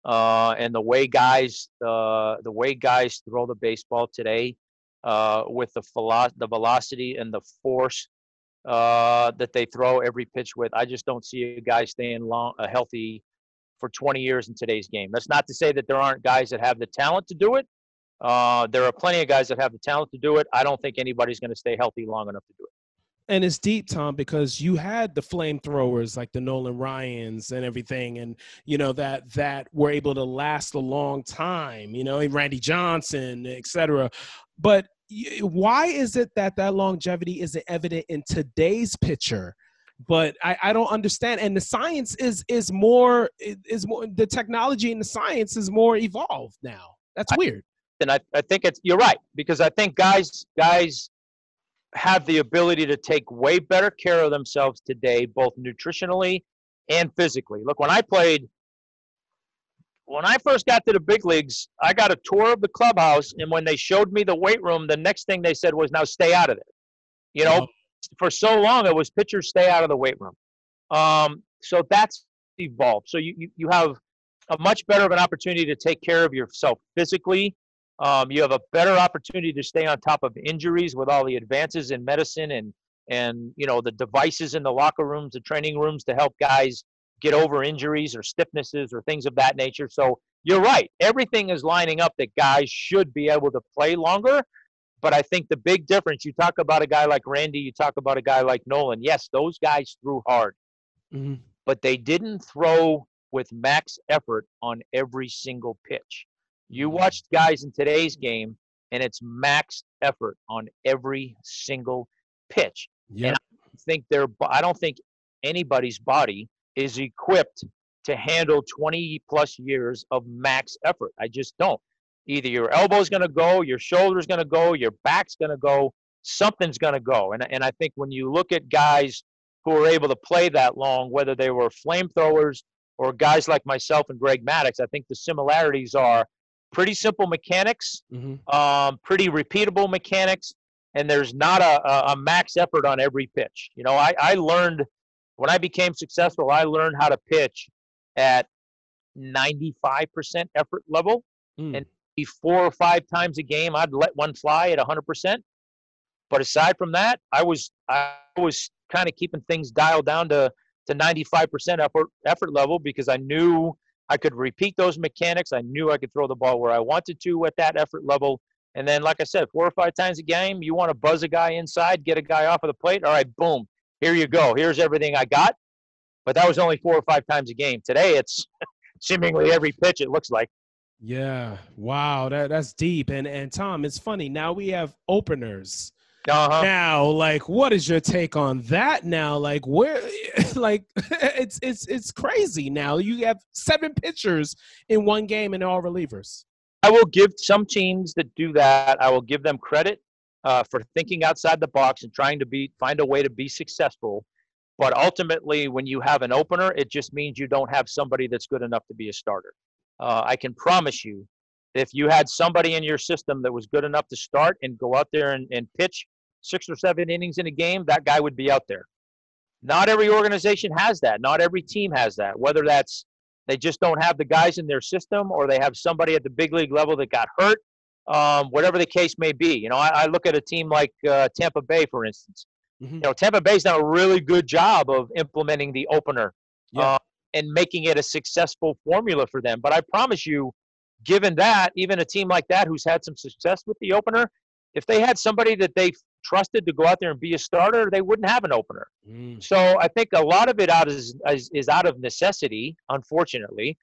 Uh, and the way guys uh, the way guys throw the baseball today uh, with the philo- the velocity and the force uh, that they throw every pitch with, I just don't see a guy staying long uh, healthy for 20 years in today's game. That's not to say that there aren't guys that have the talent to do it. Uh, there are plenty of guys that have the talent to do it. I don't think anybody's going to stay healthy long enough to do it and it's deep, Tom, because you had the flamethrowers like the Nolan Ryans and everything, and you know that that were able to last a long time. You know, Randy Johnson, etc. But why is it that that longevity isn't evident in today's pitcher? But I, I don't understand. And the science is is more is more the technology and the science is more evolved now. That's weird. And I, I think it's you're right because I think guys guys have the ability to take way better care of themselves today, both nutritionally and physically. Look, when I played, when I first got to the big leagues, I got a tour of the clubhouse, and when they showed me the weight room, the next thing they said was, "Now stay out of it." You know, for so long it was pitchers stay out of the weight room. Um, so that's evolved. So you, you you have a much better of an opportunity to take care of yourself physically um, you have a better opportunity to stay on top of injuries with all the advances in medicine and and you know the devices in the locker rooms, the training rooms to help guys get over injuries or stiffnesses or things of that nature. So you're right. Everything is lining up that guys should be able to play longer. But I think the big difference, you talk about a guy like Randy, you talk about a guy like Nolan. Yes, those guys threw hard, mm-hmm. but they didn't throw with max effort on every single pitch. You watched guys in today's game, and it's max effort on every single pitch. Yeah. And I think they're. I don't think anybody's body is equipped to handle 20 plus years of max effort. I just don't. Either your elbow's going to go, your shoulder's going to go, your back's going to go, something's going to go. And, and I think when you look at guys who are able to play that long, whether they were flamethrowers or guys like myself and Greg Maddux, I think the similarities are pretty simple mechanics, mm-hmm. um, pretty repeatable mechanics, and there's not a, a, max effort on every pitch. You know, I, I learned when I became successful, I learned how to pitch at 95% effort level. Mm. And four or five times a game, I'd let one fly at 100%. But aside from that, I was I was kind of keeping things dialed down to to 95% effort effort level because I knew I could repeat those mechanics. I knew I could throw the ball where I wanted to at that effort level. And then, like I said, four or five times a game, you want to buzz a guy inside, get a guy off of the plate. All right, boom, here you go. Here's everything I got. But that was only four or five times a game. Today, it's seemingly every pitch. It looks like. Yeah. Wow. That that's deep. And and Tom, it's funny. Now we have openers. Uh-huh. Now, like, what is your take on that? Now, like, where, like, it's it's it's crazy. Now you have seven pitchers in one game and all relievers. I will give some teams that do that. I will give them credit uh, for thinking outside the box and trying to be find a way to be successful. But ultimately, when you have an opener, it just means you don't have somebody that's good enough to be a starter. Uh, I can promise you, if you had somebody in your system that was good enough to start and go out there and, and pitch six or seven innings in a game, that guy would be out there. Not every organization has that. Not every team has that. Whether that's they just don't have the guys in their system or they have somebody at the big league level that got hurt, um, whatever the case may be. You know, I, I look at a team like uh, Tampa Bay, for instance. Mm-hmm. You know, Tampa Bay's done a really good job of implementing the opener yeah. uh, and making it a successful formula for them. But I promise you, given that, even a team like that who's had some success with the opener, if they had somebody that they trusted to go out there and be a starter, they wouldn't have an opener. Mm. So I think a lot of it out is, is, is out of necessity, unfortunately.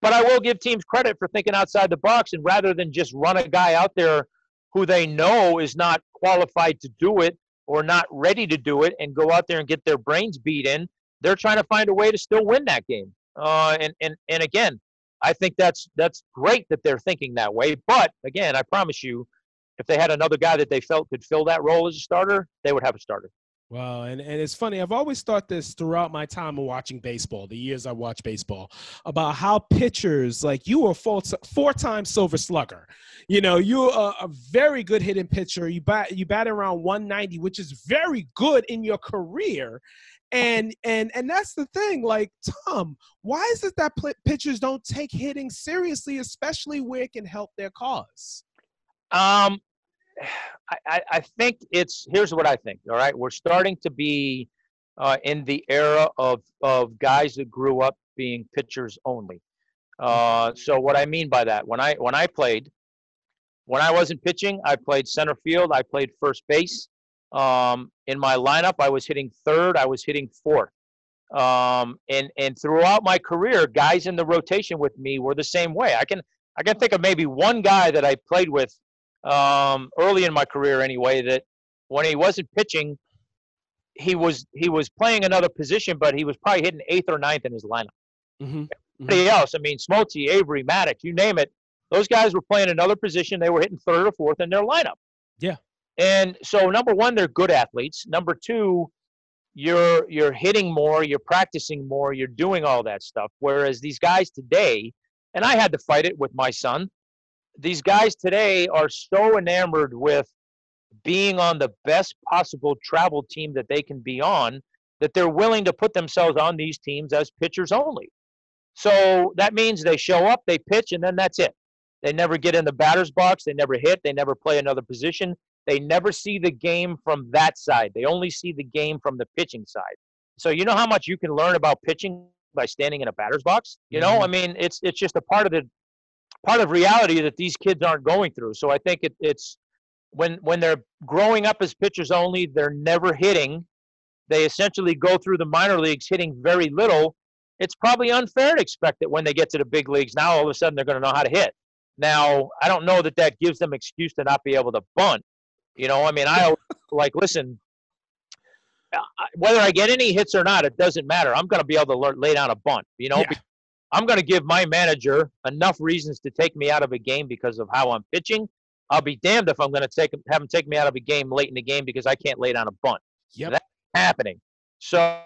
But I will give teams credit for thinking outside the box and rather than just run a guy out there who they know is not qualified to do it or not ready to do it and go out there and get their brains beat in, they're trying to find a way to still win that game. Uh, and, and, and again, I think that's that's great that they're thinking that way. But again, I promise you, if they had another guy that they felt could fill that role as a starter, they would have a starter. Wow, and, and it's funny. I've always thought this throughout my time of watching baseball, the years I watched baseball, about how pitchers like you were four, four times Silver Slugger. You know, you're a, a very good hitting pitcher. You bat you bat around 190, which is very good in your career. And and and that's the thing. Like Tom, why is it that pitchers don't take hitting seriously, especially where it can help their cause? Um, I, I think it's here's what I think. All right, we're starting to be uh, in the era of of guys that grew up being pitchers only. Uh, so what I mean by that, when I when I played, when I wasn't pitching, I played center field. I played first base. Um, in my lineup, I was hitting third. I was hitting fourth. Um, and and throughout my career, guys in the rotation with me were the same way. I can I can think of maybe one guy that I played with um, early in my career anyway that when he wasn't pitching, he was he was playing another position, but he was probably hitting eighth or ninth in his lineup. Mm-hmm. Everybody mm-hmm. else, I mean, Smoltz, Avery, Maddux, you name it, those guys were playing another position. They were hitting third or fourth in their lineup. Yeah. And so, number one, they're good athletes. Number two, you're you're hitting more, you're practicing more, you're doing all that stuff. Whereas these guys today, and I had to fight it with my son these guys today are so enamored with being on the best possible travel team that they can be on that they're willing to put themselves on these teams as pitchers only. So that means they show up, they pitch, and then that's it. They never get in the batter's box, they never hit, they never play another position. They never see the game from that side. They only see the game from the pitching side. So you know how much you can learn about pitching by standing in a batter's box? You know, mm-hmm. I mean, it's it's just a part of the part of reality that these kids aren't going through. So I think it, it's when when they're growing up as pitchers only, they're never hitting. They essentially go through the minor leagues hitting very little. It's probably unfair to expect that when they get to the big leagues, now all of a sudden they're going to know how to hit. Now, I don't know that that gives them excuse to not be able to bunt. You know, I mean, I like listen. Whether I get any hits or not, it doesn't matter. I'm going to be able to lay down a bunt. You know, yeah. I'm going to give my manager enough reasons to take me out of a game because of how I'm pitching. I'll be damned if I'm going to take have him take me out of a game late in the game because I can't lay down a bunt. Yep. That's happening. So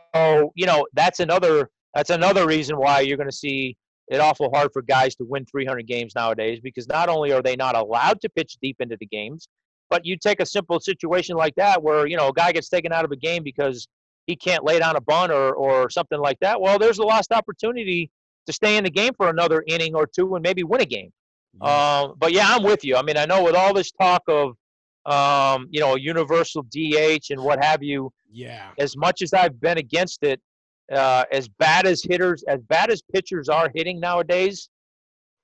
you know that's another that's another reason why you're going to see it awful hard for guys to win 300 games nowadays because not only are they not allowed to pitch deep into the games, but you take a simple situation like that where you know a guy gets taken out of a game because he can't lay down a bunt or or something like that. Well, there's a lost opportunity to stay in the game for another inning or two and maybe win a game. Uh, but yeah, I'm with you. I mean, I know with all this talk of um, you know, universal DH and what have you. Yeah. As much as I've been against it, uh, as bad as hitters, as bad as pitchers are hitting nowadays,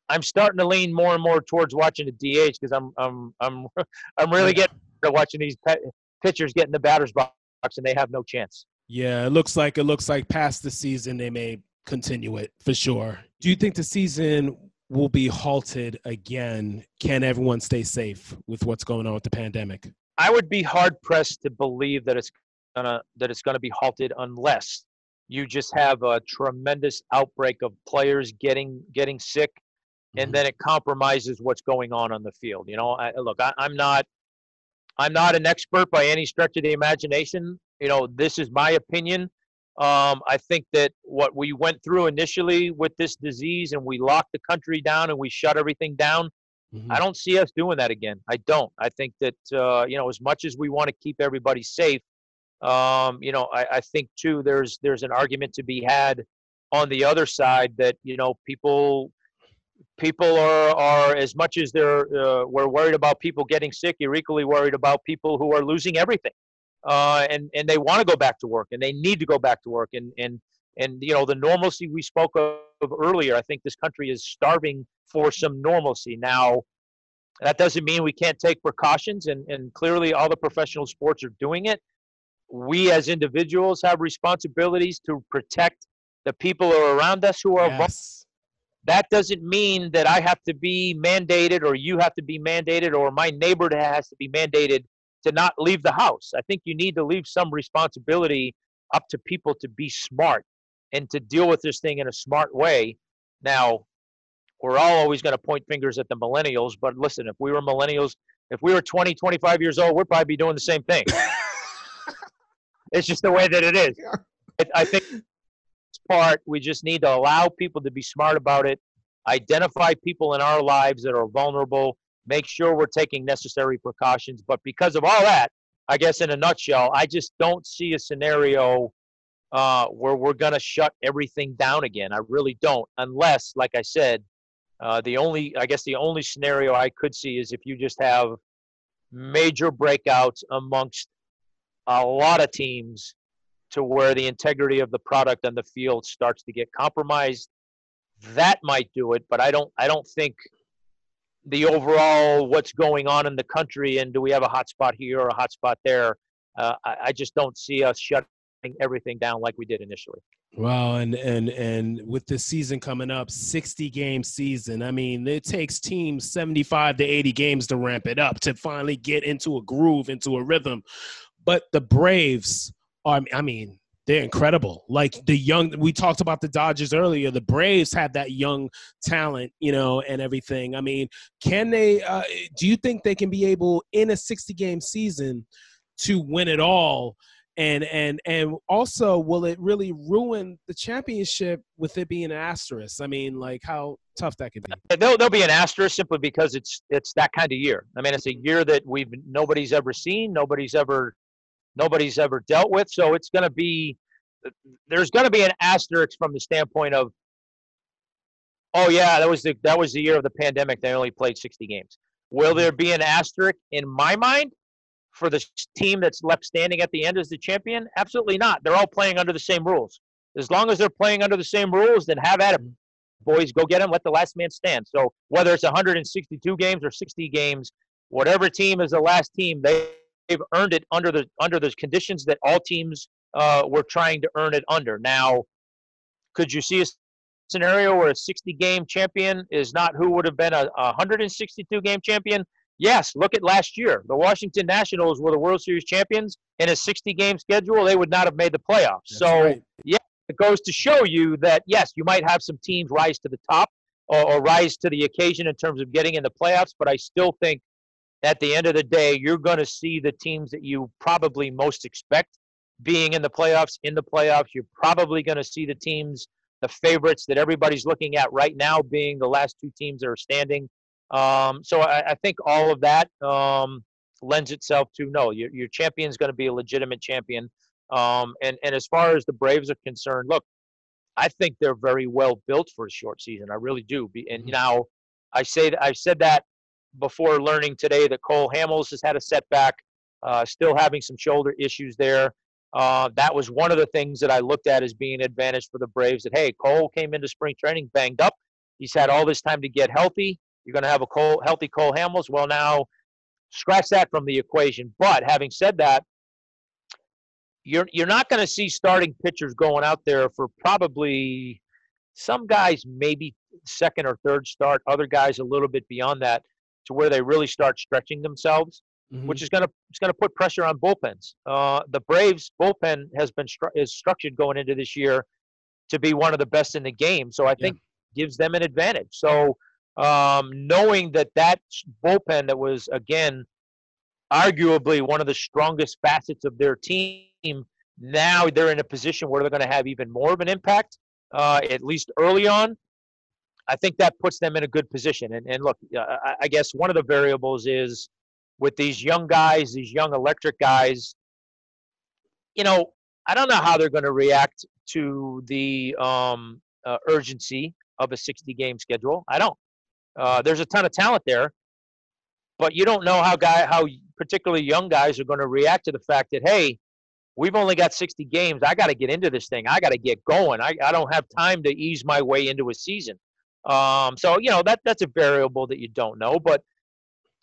I'm starting to lean more and more towards watching the DH because I'm I'm I'm I'm really getting to watching these pe- pitchers get in the batter's box and they have no chance. Yeah, it looks like it looks like past the season they may continue it for sure. Do you think the season will be halted again? Can everyone stay safe with what's going on with the pandemic? I would be hard pressed to believe that it's gonna that it's gonna be halted unless you just have a tremendous outbreak of players getting getting sick, and Mhm. then it compromises what's going on on the field. You know, I, look, I, I'm not I'm not an expert by any stretch of the imagination. You know, this is my opinion. Um, I think that what we went through initially with this disease and we locked the country down and we shut everything down, Mhm. I don't see us doing that again. I don't. I think that uh, you know, as much as we want to keep everybody safe, um, you know, I, I think too there's there's an argument to be had on the other side that you know people people are are as much as they're uh, we're worried about people getting sick, you're equally worried about people who are losing everything, uh, and and they want to go back to work and they need to go back to work and and and you know the normalcy we spoke of earlier. I think this country is starving for some normalcy now. That doesn't mean we can't take precautions, and, and clearly all the professional sports are doing it. We as individuals have responsibilities to protect the people around us who are Yes. that doesn't mean that I have to be mandated or you have to be mandated or my neighbor has to be mandated to not leave the house. I think you need to leave some responsibility up to people to be smart and to deal with this thing in a smart way. Now, we're all always going to point fingers at the millennials, but listen, if we were millennials, if we were 20, 25 years old, we'd probably be doing the same thing. it's just the way that it is. I, I think part we just need to allow people to be smart about it identify people in our lives that are vulnerable make sure we're taking necessary precautions but because of all that i guess in a nutshell i just don't see a scenario uh, where we're going to shut everything down again. I really don't unless like i said uh, the only i guess the only scenario i could see is if you just have major breakouts amongst a lot of teams to where the integrity of the product on the field starts to get compromised. That might do it but i don't i don't think the overall what's going on in the country and do we have a hot spot here or a hot spot there uh, I, I just don't see us shutting everything down like we did initially Wow, and and and with this season coming up, 60 game season. I mean, it takes teams 75 to 80 games to ramp it up to finally get into a groove, into a rhythm. But the Braves are I mean, they're incredible. Like the young we talked about the Dodgers earlier, the Braves have that young talent, you know, and everything. I mean, can they uh, do you think they can be able in a 60 game season to win it all? and and and also will it really ruin the championship with it being an asterisk i mean like how tough that could be there'll, there'll be an asterisk simply because it's it's that kind of year i mean it's a year that we've nobody's ever seen nobody's ever nobody's ever dealt with so it's going to be there's going to be an asterisk from the standpoint of oh yeah that was the that was the year of the pandemic they only played 60 games will there be an asterisk in my mind for the team that's left standing at the end as the champion? Absolutely not. They're all playing under the same rules. As long as they're playing under the same rules, then have at them. boys. Go get them. Let the last man stand. So whether it's 162 games or 60 games, whatever team is the last team, they, they've earned it under the under the conditions that all teams uh, were trying to earn it under. Now, could you see a scenario where a 60 game champion is not who would have been a, a 162 game champion? Yes, look at last year. The Washington Nationals were the World Series champions. In a 60 game schedule, they would not have made the playoffs. That's so, right. yeah, it goes to show you that, yes, you might have some teams rise to the top or, or rise to the occasion in terms of getting in the playoffs, but I still think at the end of the day, you're going to see the teams that you probably most expect being in the playoffs in the playoffs. You're probably going to see the teams, the favorites that everybody's looking at right now, being the last two teams that are standing. Um, so I, I, think all of that um, lends itself to no, your, your champion is going to be a legitimate champion. Um, and, and as far as the Braves are concerned, look, I think they're very well built for a short season. I really do. And now I say that I've said that before learning today that Cole Hamels has had a setback, uh, still having some shoulder issues there. Uh, that was one of the things that I looked at as being an advantage for the Braves. That hey, Cole came into spring training banged up. He's had all this time to get healthy. You're going to have a Cole, healthy Cole Hamels. Well, now scratch that from the equation. But having said that, you're you're not going to see starting pitchers going out there for probably some guys maybe second or third start. Other guys a little bit beyond that to where they really start stretching themselves mm-hmm. which is going to it's going to put pressure on bullpens. Uh, the Braves bullpen has been stru- is structured going into this year to be one of the best in the game, so I think yeah. gives them an advantage. So um, knowing that that bullpen that was again arguably one of the strongest facets of their team, now they're in a position where they're going to have even more of an impact, uh, at least early on. I think that puts them in a good position. And, and look, uh, I guess one of the variables is with these young guys, these young electric guys, you know, I don't know how they're going to react to the um, uh, urgency of a 60 game schedule. I don't. Uh, there's a ton of talent there, but you don't know how guy how particularly young guys are going to react to the fact that hey, we've only got 60 games. I got to get into this thing. I got to get going. I, I don't have time to ease my way into a season. Um, so you know that that's a variable that you don't know, but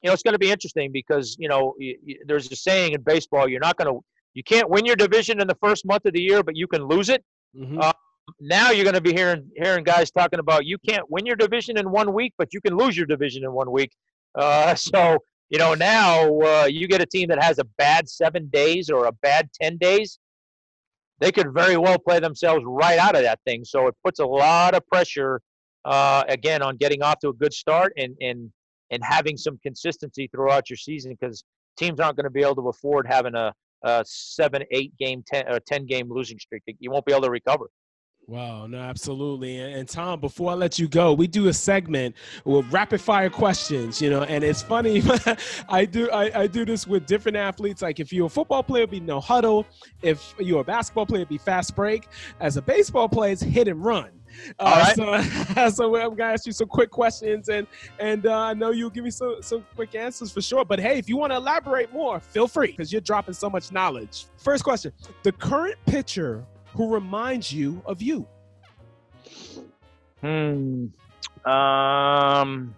you know, it's going to be interesting because you know you, you, there's a saying in baseball: you're not going to, you can't win your division in the first month of the year, but you can lose it. Mm-hmm. Uh, now you're going to be hearing hearing guys talking about you can't win your division in one week, but you can lose your division in one week. Uh, so you know now uh, you get a team that has a bad seven days or a bad ten days, they could very well play themselves right out of that thing. So it puts a lot of pressure uh, again on getting off to a good start and and and having some consistency throughout your season because teams aren't going to be able to afford having a, a seven, eight game, ten, or ten game losing streak. You won't be able to recover. Wow, no, absolutely. And, and, Tom, before I let you go, we do a segment with rapid fire questions, you know, and it's funny. I do I, I do this with different athletes. Like if you're a football player, it'd be no huddle. If you're a basketball player, it'd be fast break. As a baseball player, it's hit and run. Uh, so, so I'm gonna ask you some quick questions, and and uh, I know you'll give me some some quick answers for sure. But hey, if you want to elaborate more, feel free because you're dropping so much knowledge. First question: the current pitcher who reminds you of you. Hmm. Um.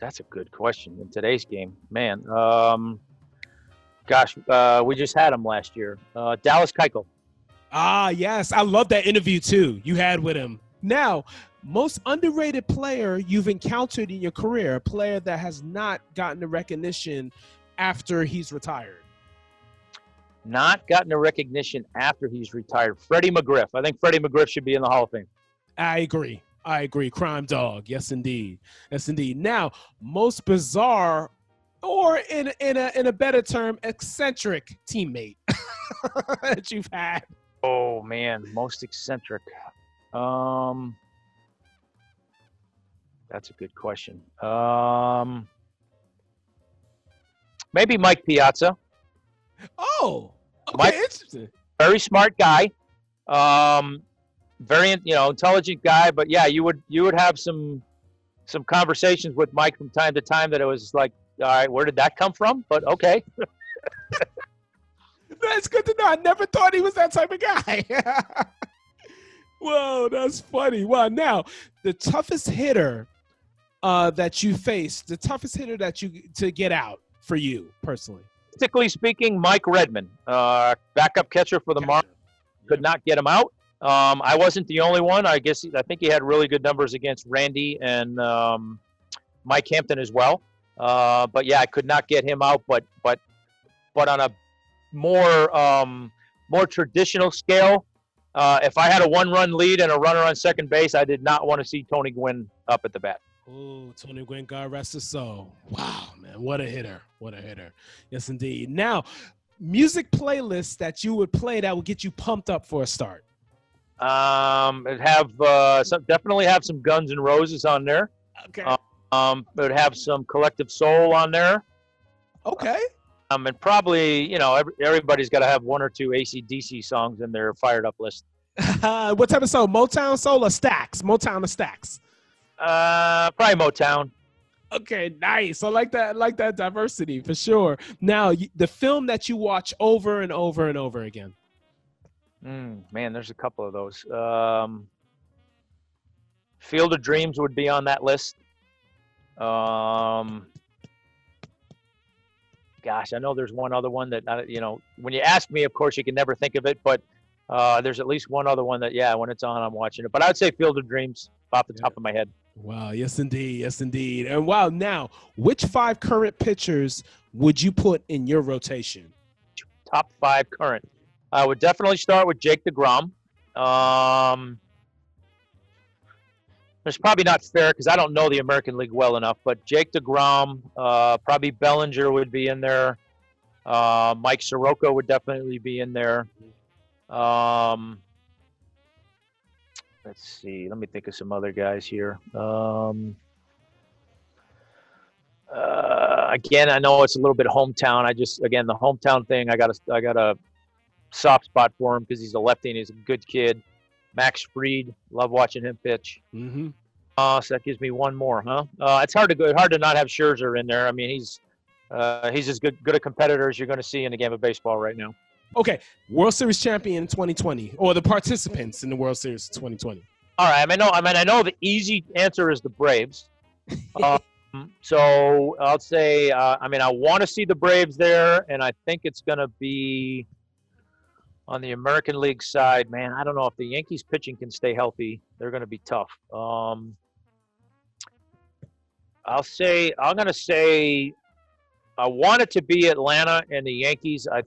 That's a good question in today's game, man. Um. Gosh, uh, we just had him last year. Uh, Dallas Keuchel. Ah, yes. I love that interview too you had with him. Now, most underrated player you've encountered in your career, a player that has not gotten the recognition after he's retired. Not gotten the recognition after he's retired. Freddie McGriff. I think Freddie McGriff should be in the Hall of Fame. I agree. I agree. Crime dog. Yes, indeed. Yes, indeed. Now, most bizarre, or in in a in a better term, eccentric teammate that you've had. Oh man, most eccentric. Um, that's a good question. Um, maybe Mike Piazza. Oh, okay, Mike, interesting. Very smart guy. Um, very you know intelligent guy. But yeah, you would you would have some some conversations with Mike from time to time that it was like, all right, where did that come from? But okay. That's good to know. I never thought he was that type of guy. Whoa, that's funny. Well, now the toughest hitter uh, that you faced, the toughest hitter that you to get out for you personally. Particularly speaking, Mike Redmond, uh, backup catcher for the Marlins, could not get him out. Um, I wasn't the only one. I guess I think he had really good numbers against Randy and um, Mike Hampton as well. Uh, but yeah, I could not get him out. But but but on a more um, more traditional scale. Uh, if I had a one-run lead and a runner on second base, I did not want to see Tony Gwynn up at the bat. Oh, Tony Gwynn, God rest his soul. Wow, man, what a hitter! What a hitter! Yes, indeed. Now, music playlists that you would play that would get you pumped up for a start. Um, it have uh, some, definitely have some Guns N' Roses on there. Okay. Um, it would have some Collective Soul on there. Okay. Um, and probably, you know, every, everybody's got to have one or two AC/DC songs in their fired up list. what type of soul? Motown soul or Stax? Motown or Stax? Uh, probably Motown. okay, nice. I like that. I like that diversity for sure. Now, the film that you watch over and over and over again. Mm, man, there's a couple of those. Um, Field of Dreams would be on that list. Um, gosh, I know there's one other one that uh, you know. When you ask me, of course, you can never think of it, but uh, there's at least one other one that, yeah, when it's on, I'm watching it. But I would say Field of Dreams off the top of my head. Wow. Yes, indeed. Yes, indeed. And wow. Now, which five current pitchers would you put in your rotation? Top five current. I would definitely start with Jake DeGrom. Um, it's probably not fair because I don't know the American League well enough, but Jake DeGrom, uh, probably Bellinger would be in there. Uh, Mike Soroka would definitely be in there. Um, let's see. Let me think of some other guys here. Um, uh, again, I know it's a little bit hometown. I just again the hometown thing. I got a I got a soft spot for him because he's a lefty and he's a good kid. Max Fried, love watching him pitch. Mm-hmm. Uh, so that gives me one more, huh? Uh, it's hard to go, hard to not have Scherzer in there. I mean, he's uh, he's as good good a competitor as you're going to see in a game of baseball right now. Okay, World Series champion 2020, or the participants in the World Series 2020. All right, I mean, I know, I mean, I know the easy answer is the Braves. um, so I'll say, uh, I mean, I want to see the Braves there, and I think it's going to be on the American League side, man, I don't know if the Yankees pitching can stay healthy. They're going to be tough. Um, I'll say I'm going to say I want it to be Atlanta and the Yankees. I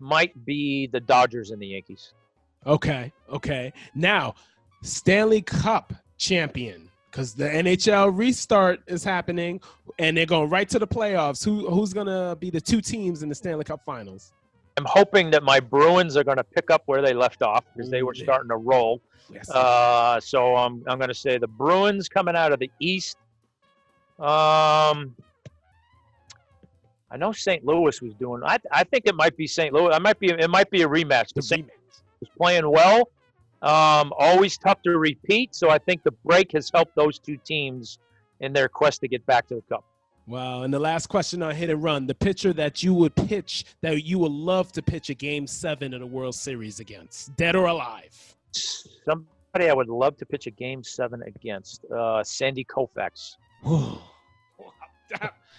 might be the Dodgers and the Yankees. Okay, okay. Now, Stanley Cup champion because the NHL restart is happening and they're going right to the playoffs. Who who's going to be the two teams in the Stanley Cup Finals? I'm hoping that my Bruins are going to pick up where they left off because they were starting to roll. Yes. Uh, so I'm, I'm going to say the Bruins coming out of the East. Um, I know St. Louis was doing. I, I think it might be St. Louis. I might be. It might be a rematch. The St. was playing well. Um, always tough to repeat. So I think the break has helped those two teams in their quest to get back to the cup. Wow. And the last question on hit and run the pitcher that you would pitch, that you would love to pitch a game seven of the World Series against, dead or alive? Somebody I would love to pitch a game seven against, uh, Sandy Koufax. that,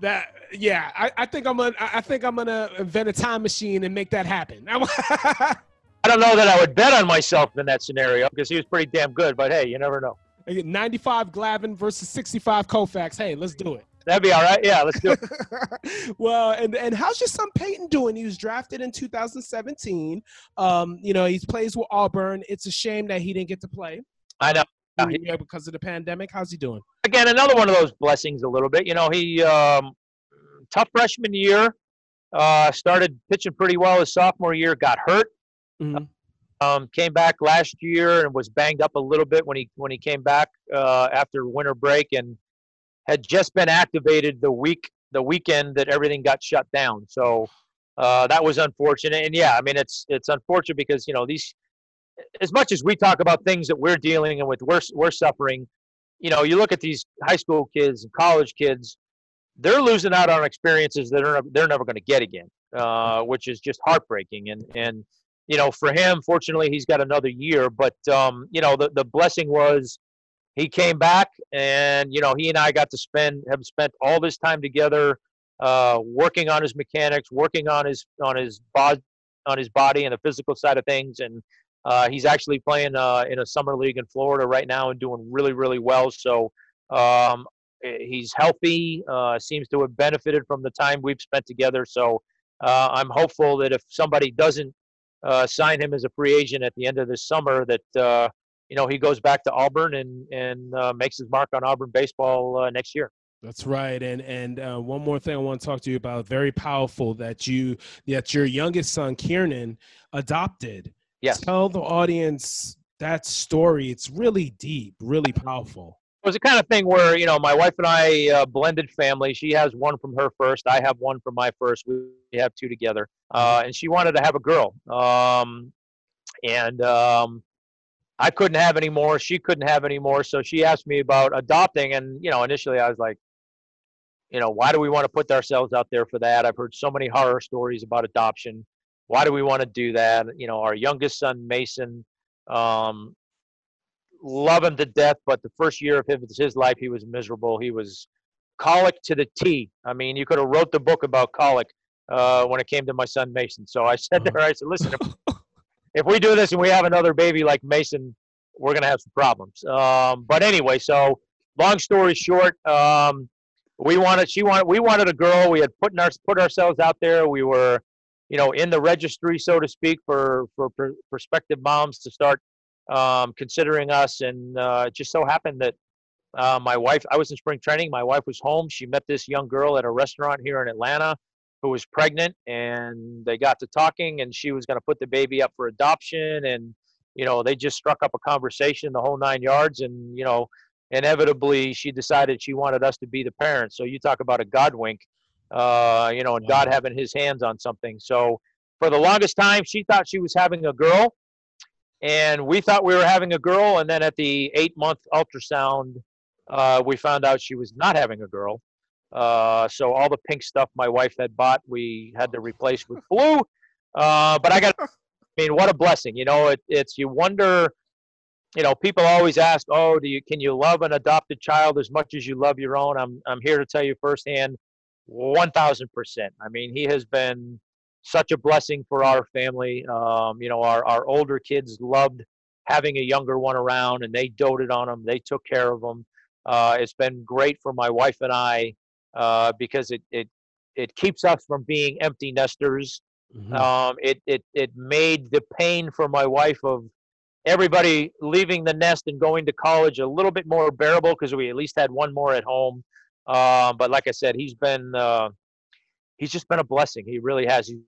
that, yeah, I, I, think I'm gonna, I think I'm gonna invent a time machine and make that happen. I don't know that I would bet on myself in that scenario because he was pretty damn good, but hey, you never know. 95 Glavine versus 65 Koufax. Hey, let's do it. That'd be all right. Yeah, let's do it. well, and and how's your son Peyton doing? He was drafted in 2017. Um, you know, he plays with Auburn. It's a shame that he didn't get to play. I know. Yeah, because of the pandemic. How's he doing? Again, another one of those blessings. A little bit. You know, he um, tough freshman year. Uh, started pitching pretty well his sophomore year. Got hurt. Mm-hmm. Um, came back last year and was banged up a little bit when he when he came back uh, after winter break and had just been activated the week the weekend that everything got shut down. So uh, that was unfortunate. And yeah, I mean it's it's unfortunate because you know these as much as we talk about things that we're dealing and with, we're we're suffering. You know, you look at these high school kids and college kids, they're losing out on experiences that are they're never going to get again, uh, which is just heartbreaking. And and you know, for him, fortunately, he's got another year. But um, you know, the the blessing was he came back and you know he and i got to spend have spent all this time together uh, working on his mechanics working on his on his body on his body and the physical side of things and uh, he's actually playing uh, in a summer league in florida right now and doing really really well so um, he's healthy uh, seems to have benefited from the time we've spent together so uh, i'm hopeful that if somebody doesn't uh, sign him as a free agent at the end of this summer that you know he goes back to Auburn and and uh, makes his mark on Auburn baseball uh, next year. That's right, and and uh, one more thing I want to talk to you about. Very powerful that you that your youngest son Kieran adopted. Yes. Tell the audience that story. It's really deep, really powerful. It was the kind of thing where you know my wife and I uh, blended family. She has one from her first. I have one from my first. We have two together, uh, and she wanted to have a girl. Um, and um, I couldn't have any more. She couldn't have any more. So she asked me about adopting. And, you know, initially I was like, you know, why do we want to put ourselves out there for that? I've heard so many horror stories about adoption. Why do we want to do that? You know, our youngest son, Mason, um, love him to death, but the first year of his, his life, he was miserable. He was colic to the T. I mean, you could have wrote the book about colic uh, when it came to my son Mason. So I said there, I said, listen, if, if we do this and we have another baby like Mason, we're gonna have some problems. Um, but anyway, so long story short, um, we wanted, she wanted, we wanted a girl. We had put our put ourselves out there. We were, you know, in the registry, so to speak, for for pr- prospective moms to start um, considering us. And uh, it just so happened that uh, my wife, I was in spring training. My wife was home. She met this young girl at a restaurant here in Atlanta who was pregnant, and they got to talking, and she was going to put the baby up for adoption. And, you know, they just struck up a conversation the whole nine yards. And, you know, inevitably she decided she wanted us to be the parents. So you talk about a God wink, uh, you know, and God having his hands on something. So for the longest time, she thought she was having a girl and we thought we were having a girl and then at the eight month ultrasound uh, we found out she was not having a girl. Uh, so all the pink stuff my wife had bought we had to replace with blue. Uh, but i got i mean what a blessing you know it, it's you wonder you know people always ask oh do you can you love an adopted child as much as you love your own? I'm, I'm here to tell you firsthand 1000% i mean he has been such a blessing for our family. Um, you know, our, our older kids loved having a younger one around and they doted on him, They took care of him. Uh, it's been great for my wife and I uh, because it, it, it keeps us from being empty nesters. Mm-hmm. Um, it, it, it made the pain for my wife of everybody leaving the nest and going to college a little bit more bearable because we at least had one more at home. Uh, but like I said, he's been uh, he's just been a blessing. He really has. He's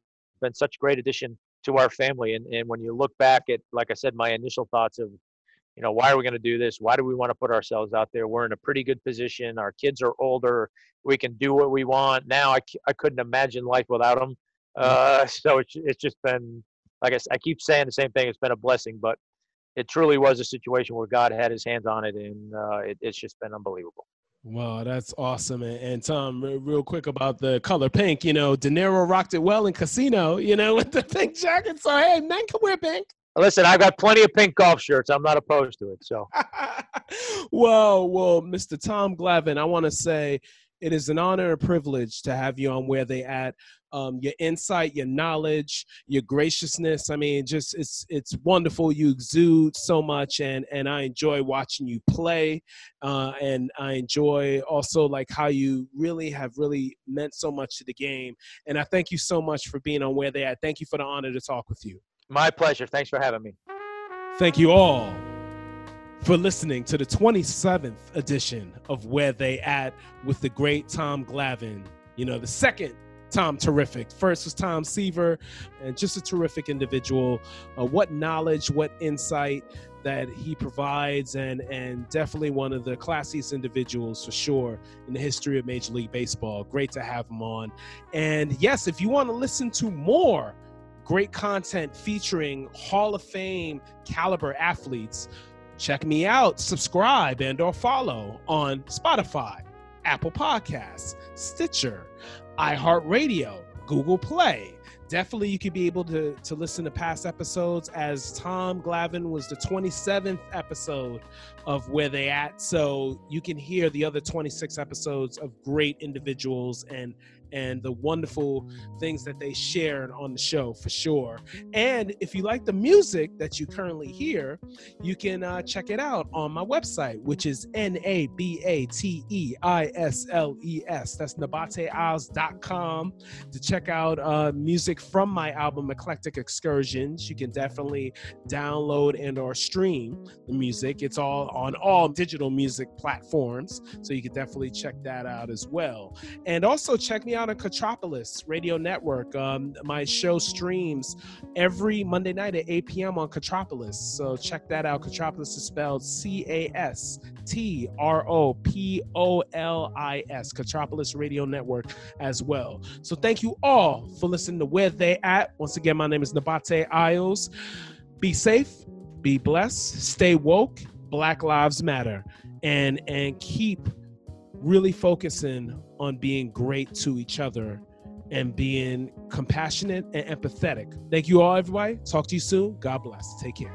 been such a great addition to our family. And, and when you look back at, like I said, my initial thoughts of, you know, why are we going to do this? Why do we want to put ourselves out there? We're in a pretty good position. Our kids are older. We can do what we want. Now I, I couldn't imagine life without them. Uh, so it's, it's just been, like I, I keep saying the same thing. It's been a blessing, but it truly was a situation where God had his hands on it. And uh, it, it's just been unbelievable. Wow, that's awesome. And, and, Tom, real quick about the color pink, you know, De Niro rocked it well in Casino, you know, with the pink jacket. So, hey, men can wear pink. Listen, I've got plenty of pink golf shirts. I'm not opposed to it. So, well, well, Mr. Tom Glavine, I want to say it is an honor and privilege to have you on Where They At um, your insight, your knowledge, your graciousness. I mean, just it's it's wonderful. You exude so much, and and I enjoy watching you play, uh, and I enjoy also like how you really have really meant so much to the game. And I thank you so much for being on where they at. Thank you for the honor to talk with you. My pleasure. Thanks for having me. Thank you all for listening to the 27th edition of Where They At with the great Tom Glavine. You know, the second Tom Terrific. First was Tom Seaver, and just a terrific individual. Uh, what knowledge, what insight that he provides, and and definitely one of the classiest individuals for sure in the history of Major League Baseball. Great to have him on. And yes, if you want to listen to more great content featuring Hall of Fame caliber athletes, check me out, subscribe and or follow on Spotify, Apple Podcasts, Stitcher, iHeartRadio, Google Play. Definitely, you could be able to, to listen to past episodes as Tom Glavine was the 27th episode of Where They At. So you can hear the other 26 episodes of great individuals and and the wonderful things that they shared on the show for sure. And if you like the music that you currently hear, you can uh, check it out on my website, which is N A B A T E I S L E S. That's nabateisles.com to check out uh, music from my album Eclectic Excursions. You can definitely download and or stream the music. It's all on all digital music platforms, so you can definitely check that out as well. And also check me out out on Castropolis Radio Network. Um, my show streams every Monday night at 8 p.m. on Castropolis. So check that out. Castropolis is spelled C A S T R O P O L I S. Castropolis Radio Network as well. So thank you all for listening to Where They At. Once again, my name is Nabate Isles. Be safe, Be blessed. Stay woke. Black Lives Matter, and and keep really focusing on being great to each other and being compassionate and empathetic. Thank you all, everybody. Talk to you soon. God bless. Take care.